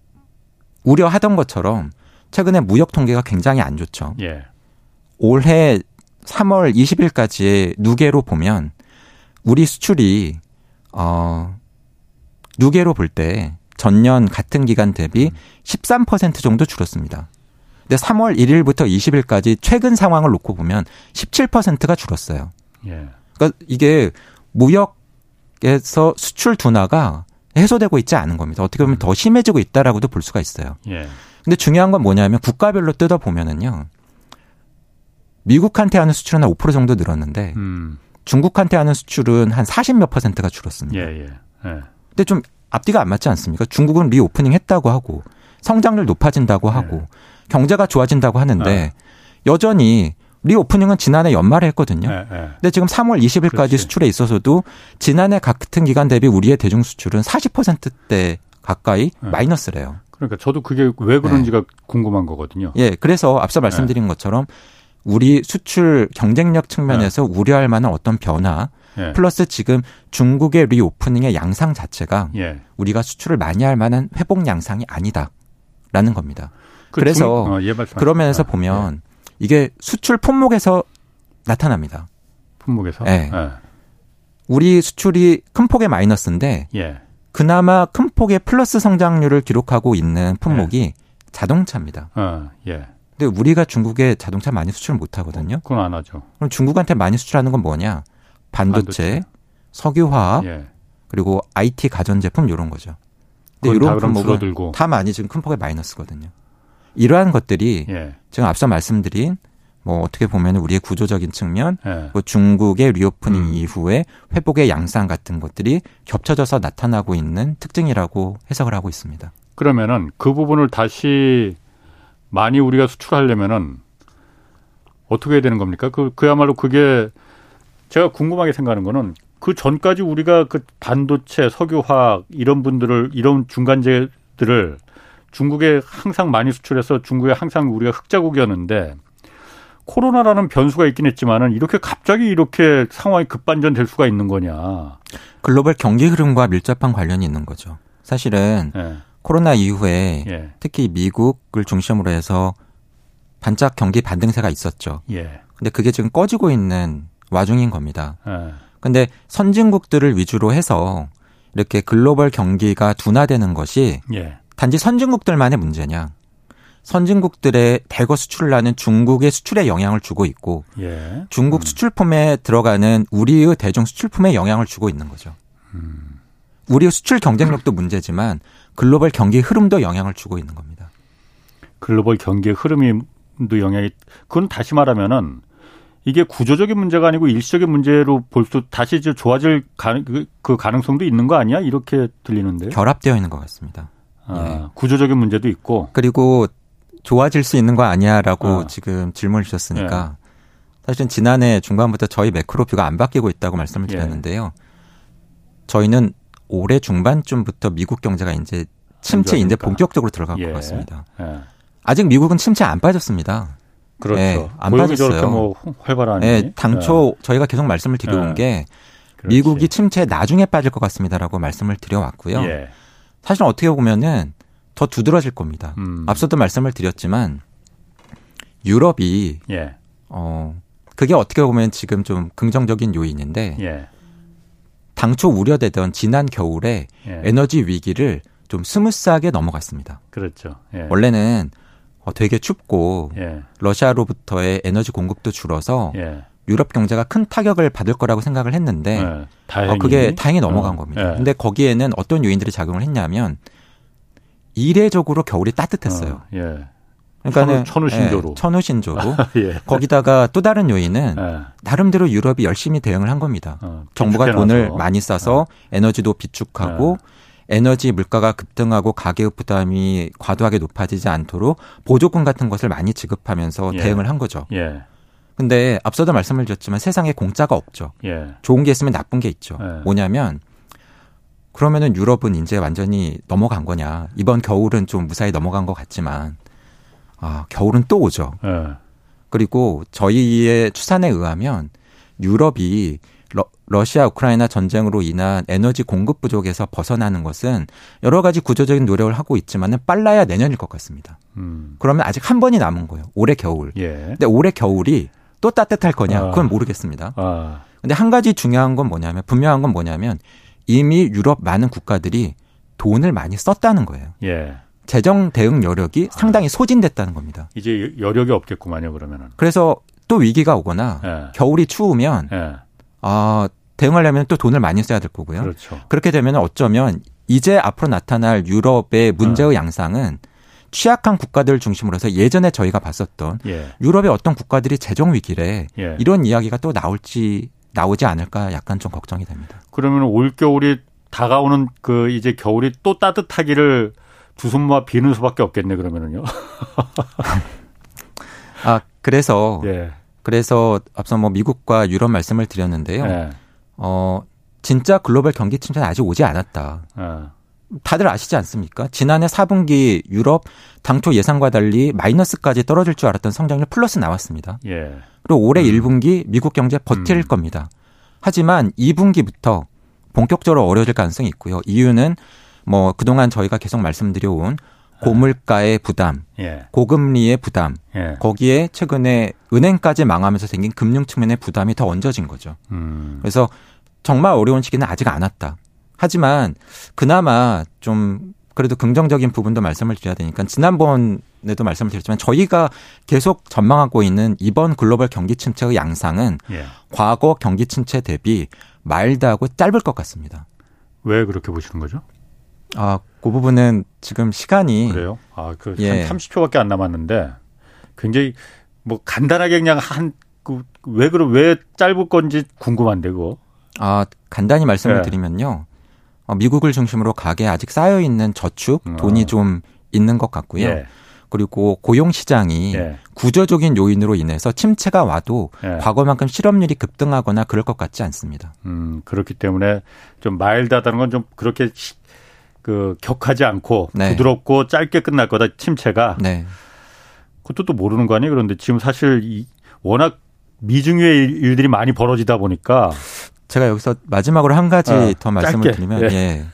우려하던 것처럼 최근에 무역 통계가 굉장히 안 좋죠. 예. 올해 3월 20일까지의 누계로 보면 우리 수출이 어 누계로 볼 때 전년 같은 기간 대비 13% 정도 줄었습니다. 근데 3월 1일부터 20일까지 최근 상황을 놓고 보면 17%가 줄었어요. 예. 그러니까 이게 무역에서 수출 둔화가 해소되고 있지 않은 겁니다. 어떻게 보면 음. 더 심해지고 있다라고도 볼 수가 있어요. 예. 근데 중요한 건 뭐냐면 국가별로 뜯어 보면은요. 미국한테 하는 수출은 한 5% 정도 늘었는데 음. 중국한테 하는 수출은 한 40몇 퍼센트가 줄었습니다. 예, 예. 예. 근데 좀 앞뒤가 안 맞지 않습니까? 중국은 reopening 했다고 하고 성장률 높아진다고 하고 예. 경제가 좋아진다고 하는데 예. 여전히 reopening은 지난해 연말에 했거든요. 네, 네. 근데 지금 3월 20일까지 그렇지. 수출에 있어서도 지난해 같은 기간 대비 우리의 대중 수출은 40%대 가까이 네. 마이너스래요. 그러니까 저도 그게 왜 그런지가 네. 궁금한 거거든요. 예, 그래서 앞서 말씀드린 것처럼 우리 수출 경쟁력 측면에서 네. 우려할 만한 어떤 변화 예. 플러스 지금 중국의 reopening의 양상 자체가 예. 우리가 수출을 많이 할 만한 회복 양상이 아니다라는 겁니다. 그 그래서 중, 어, 예, 그러면서 보면 예. 이게 수출 품목에서 나타납니다. 품목에서? 네. 네. 우리 수출이 큰 폭의 마이너스인데 예. 그나마 큰 폭의 플러스 성장률을 기록하고 있는 품목이 예. 자동차입니다. 어, 예. 근데 우리가 중국에 자동차 많이 수출 못 하거든요. 그건 안 하죠. 그럼 중국한테 많이 수출하는 건 뭐냐? 반도체, 반도체. 석유화학, 예. 그리고 IT 가전제품 이런 거죠. 근데 이런 품목은 다 많이 지금 큰 폭의 마이너스거든요. 이러한 것들이 예. 제가 앞서 말씀드린 뭐 어떻게 보면 우리의 구조적인 측면, 예. 뭐 중국의 reopening 음. 이후에 회복의 양상 같은 것들이 겹쳐져서 나타나고 있는 특징이라고 해석을 하고 있습니다. 그러면은 그 부분을 다시 많이 우리가 수출하려면은 어떻게 해야 되는 겁니까? 그 그야말로 그게 제가 궁금하게 생각하는 거는 그 전까지 우리가 그 반도체, 석유화학 이런 분들을 이런 중간재들을 중국에 항상 많이 수출해서 중국에 항상 우리가 흑자국이었는데 코로나라는 변수가 있긴 했지만은 이렇게 갑자기 이렇게 상황이 급반전될 수가 있는 거냐. 글로벌 경기 흐름과 밀접한 관련이 있는 거죠. 사실은 네. 코로나 이후에 예. 특히 미국을 중심으로 해서 반짝 경기 반등세가 있었죠. 예. 근데 그게 지금 꺼지고 있는 와중인 겁니다. 예. 근데 선진국들을 위주로 해서 이렇게 글로벌 경기가 둔화되는 것이 예. 단지 선진국들만의 문제냐? 선진국들의 대거 수출을 하는 중국의 수출에 영향을 주고 있고 예. 중국 음. 수출품에 들어가는 우리의 대중 수출품에 영향을 주고 있는 거죠. 음. 우리의 수출 경쟁력도 문제지만 글로벌 경기 흐름도 영향을 주고 있는 겁니다. 글로벌 경기 흐름이도 영향이 그건 다시 말하면은 이게 구조적인 문제가 아니고 일시적인 문제로 볼 수 다시 좋아질 가능, 그, 그 가능성도 있는 거 아니야? 이렇게 들리는데 결합되어 있는 것 같습니다. 아, 예. 구조적인 문제도 있고 그리고 좋아질 수 있는 거 아니야라고 어. 지금 질문을 주셨으니까 예. 사실은 지난해 중반부터 저희 매크로 뷰가 안 바뀌고 있다고 말씀을 예. 드렸는데요. 예. 저희는 올해 중반쯤부터 미국 경제가 이제 침체 이제 본격적으로 들어갈 예. 것 같습니다. 예. 아직 미국은 침체 안 빠졌습니다. 그렇죠. 예, 안 빠졌어요. 뭐 활발하니. 예, 당초 예. 저희가 계속 말씀을 드려온 예. 게 그렇지. 미국이 침체 나중에 빠질 것 같습니다라고 말씀을 드려왔고요. 예. 사실 어떻게 보면은 더 두드러질 겁니다. 음. 앞서도 말씀을 드렸지만 유럽이 예. 어 그게 어떻게 보면 지금 좀 긍정적인 요인인데 예. 당초 우려되던 지난 겨울에 예. 에너지 위기를 좀 smooth하게 넘어갔습니다. 그렇죠. 예. 원래는 어, 되게 춥고 예. 러시아로부터의 에너지 공급도 줄어서 예. 유럽 경제가 큰 타격을 받을 거라고 생각을 했는데 네, 다행히. 어, 그게 다행히 넘어간 어, 겁니다. 네. 근데 거기에는 어떤 요인들이 작용을 했냐면 이례적으로 겨울이 따뜻했어요. 어, 예. 그러니까 천우, 신조로 예, 천우 신조로. 예. 거기다가 또 다른 요인은 예. 나름대로 유럽이 열심히 대응을 한 겁니다. 어, 정부가 돈을 많이 써서 예. 에너지도 비축하고 예. 에너지 물가가 급등하고 가격 부담이 과도하게 높아지지 않도록 보조금 같은 것을 많이 지급하면서 예. 대응을 한 거죠. 예. 근데 앞서도 말씀을 드렸지만 세상에 공짜가 없죠. 좋은 게 있으면 나쁜 게 있죠. 뭐냐면 그러면은 유럽은 이제 완전히 넘어간 거냐. 이번 겨울은 좀 무사히 넘어간 것 같지만 아, 겨울은 또 오죠. 네. 그리고 저희의 추산에 의하면 유럽이 러, 시아 우크라이나 전쟁으로 인한 에너지 공급 부족에서 벗어나는 것은 여러 가지 구조적인 노력을 하고 있지만은 빨라야 내년일 것 같습니다. 음. 그러면 아직 한 번이 남은 거예요. 올해 겨울. 예. 근데 올해 겨울이 또 따뜻할 거냐? 아. 그건 모르겠습니다. 아. 근데 한 가지 중요한 건 뭐냐면 분명한 건 뭐냐면 이미 유럽 많은 국가들이 돈을 많이 썼다는 거예요. 예. 재정 대응 여력이 아. 상당히 소진됐다는 겁니다. 이제 여력이 없겠구만요, 그러면은. 그래서 또 위기가 오거나 예. 겨울이 추우면 예. 아, 대응하려면 또 돈을 많이 써야 될 거고요. 그렇죠. 그렇게 되면 어쩌면 이제 앞으로 나타날 유럽의 문제의 예. 양상은 취약한 국가들 중심으로 해서 예전에 저희가 봤었던 예. 유럽의 어떤 국가들이 재정 위기래 예. 이런 이야기가 또 나올지 나오지 않을까 약간 좀 걱정이 됩니다. 그러면 올 겨울이 다가오는 그 이제 겨울이 또 따뜻하기를 두 손 모아 비는 수밖에 없겠네 그러면은요. 아 그래서 예. 그래서 앞서 뭐 미국과 유럽 말씀을 드렸는데요. 예. 어 진짜 글로벌 경기 침체는 아직 오지 않았다. 예. 다들 아시지 않습니까? 지난해 4분기 유럽 당초 예상과 달리 마이너스까지 떨어질 줄 알았던 성장률 플러스 나왔습니다. 예. 그리고 올해 음. 1분기 미국 경제 버틸 음. 겁니다. 하지만 2분기부터 본격적으로 어려질 가능성이 있고요. 이유는 뭐 그동안 저희가 계속 말씀드려온 고물가의 부담, 예. 고금리의 부담, 예. 거기에 최근에 은행까지 망하면서 생긴 금융 측면의 부담이 더 얹어진 거죠. 음. 그래서 정말 어려운 시기는 아직 안 왔다. 하지만 그나마 좀 그래도 긍정적인 부분도 말씀을 드려야 되니까 지난번에도 말씀을 드렸지만 저희가 계속 전망하고 있는 이번 글로벌 경기 침체의 양상은 예. 과거 경기 침체 대비 마일드하고 짧을 것 같습니다. 왜 그렇게 보시는 거죠? 아, 그 부분은 지금 시간이 그래요? 아, 그 예. 30초밖에 안 남았는데 굉장히 뭐 간단하게 그냥 한그왜 그럼 왜 짧을 건지 궁금한데 그거. 아, 간단히 말씀을 예. 드리면요. 어, 미국을 중심으로 가게 아직 쌓여 있는 저축 어. 돈이 좀 있는 것 같고요. 예. 그리고 고용 시장이 예. 구조적인 요인으로 인해서 침체가 와도 예. 과거만큼 실업률이 급등하거나 그럴 것 같지 않습니다. 음, 그렇기 때문에 좀 마일드하다는 건 좀 그렇게 그 격하지 않고 네. 부드럽고 짧게 끝날 거다 침체가. 네. 그것도 또 모르는 거 아니에요? 그런데 지금 사실 이 워낙 미중유의 일들이 많이 벌어지다 보니까 제가 여기서 마지막으로 한 가지 어, 더 말씀을 짧게. 드리면 예. 예.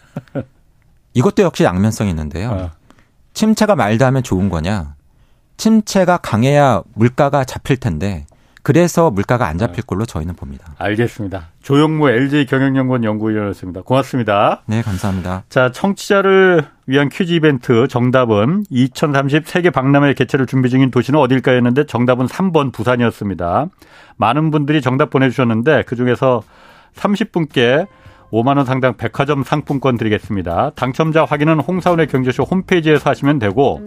이것도 역시 양면성이 있는데요. 어. 침체가 말다 하면 좋은 거냐? 침체가 강해야 물가가 잡힐 텐데 그래서 물가가 안 잡힐 걸로 저희는 봅니다. 알겠습니다. 조영무 LG 경영연구원 연구위원이었습니다. 고맙습니다. 네, 감사합니다. 자, 청취자를 위한 퀴즈 이벤트 정답은 2030 세계 박람회 개최를 준비 중인 도시는 어딜까였는데 정답은 3번 부산이었습니다. 많은 분들이 정답 보내주셨는데 그중에서 30분께 5만 원 상당 백화점 상품권 드리겠습니다. 당첨자 확인은 홍사원의 경제쇼 홈페이지에서 하시면 되고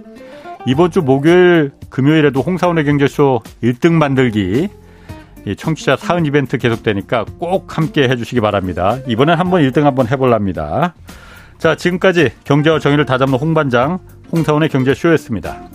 이번 주 목요일, 금요일에도 홍사원의 경제쇼 1등 만들기 청취자 사은 이벤트 계속되니까 꼭 함께 해주시기 바랍니다. 이번엔 한번 1등 한번 해볼랍니다. 자, 지금까지 경제와 정의를 다잡는 홍반장 홍사원의 경제쇼였습니다.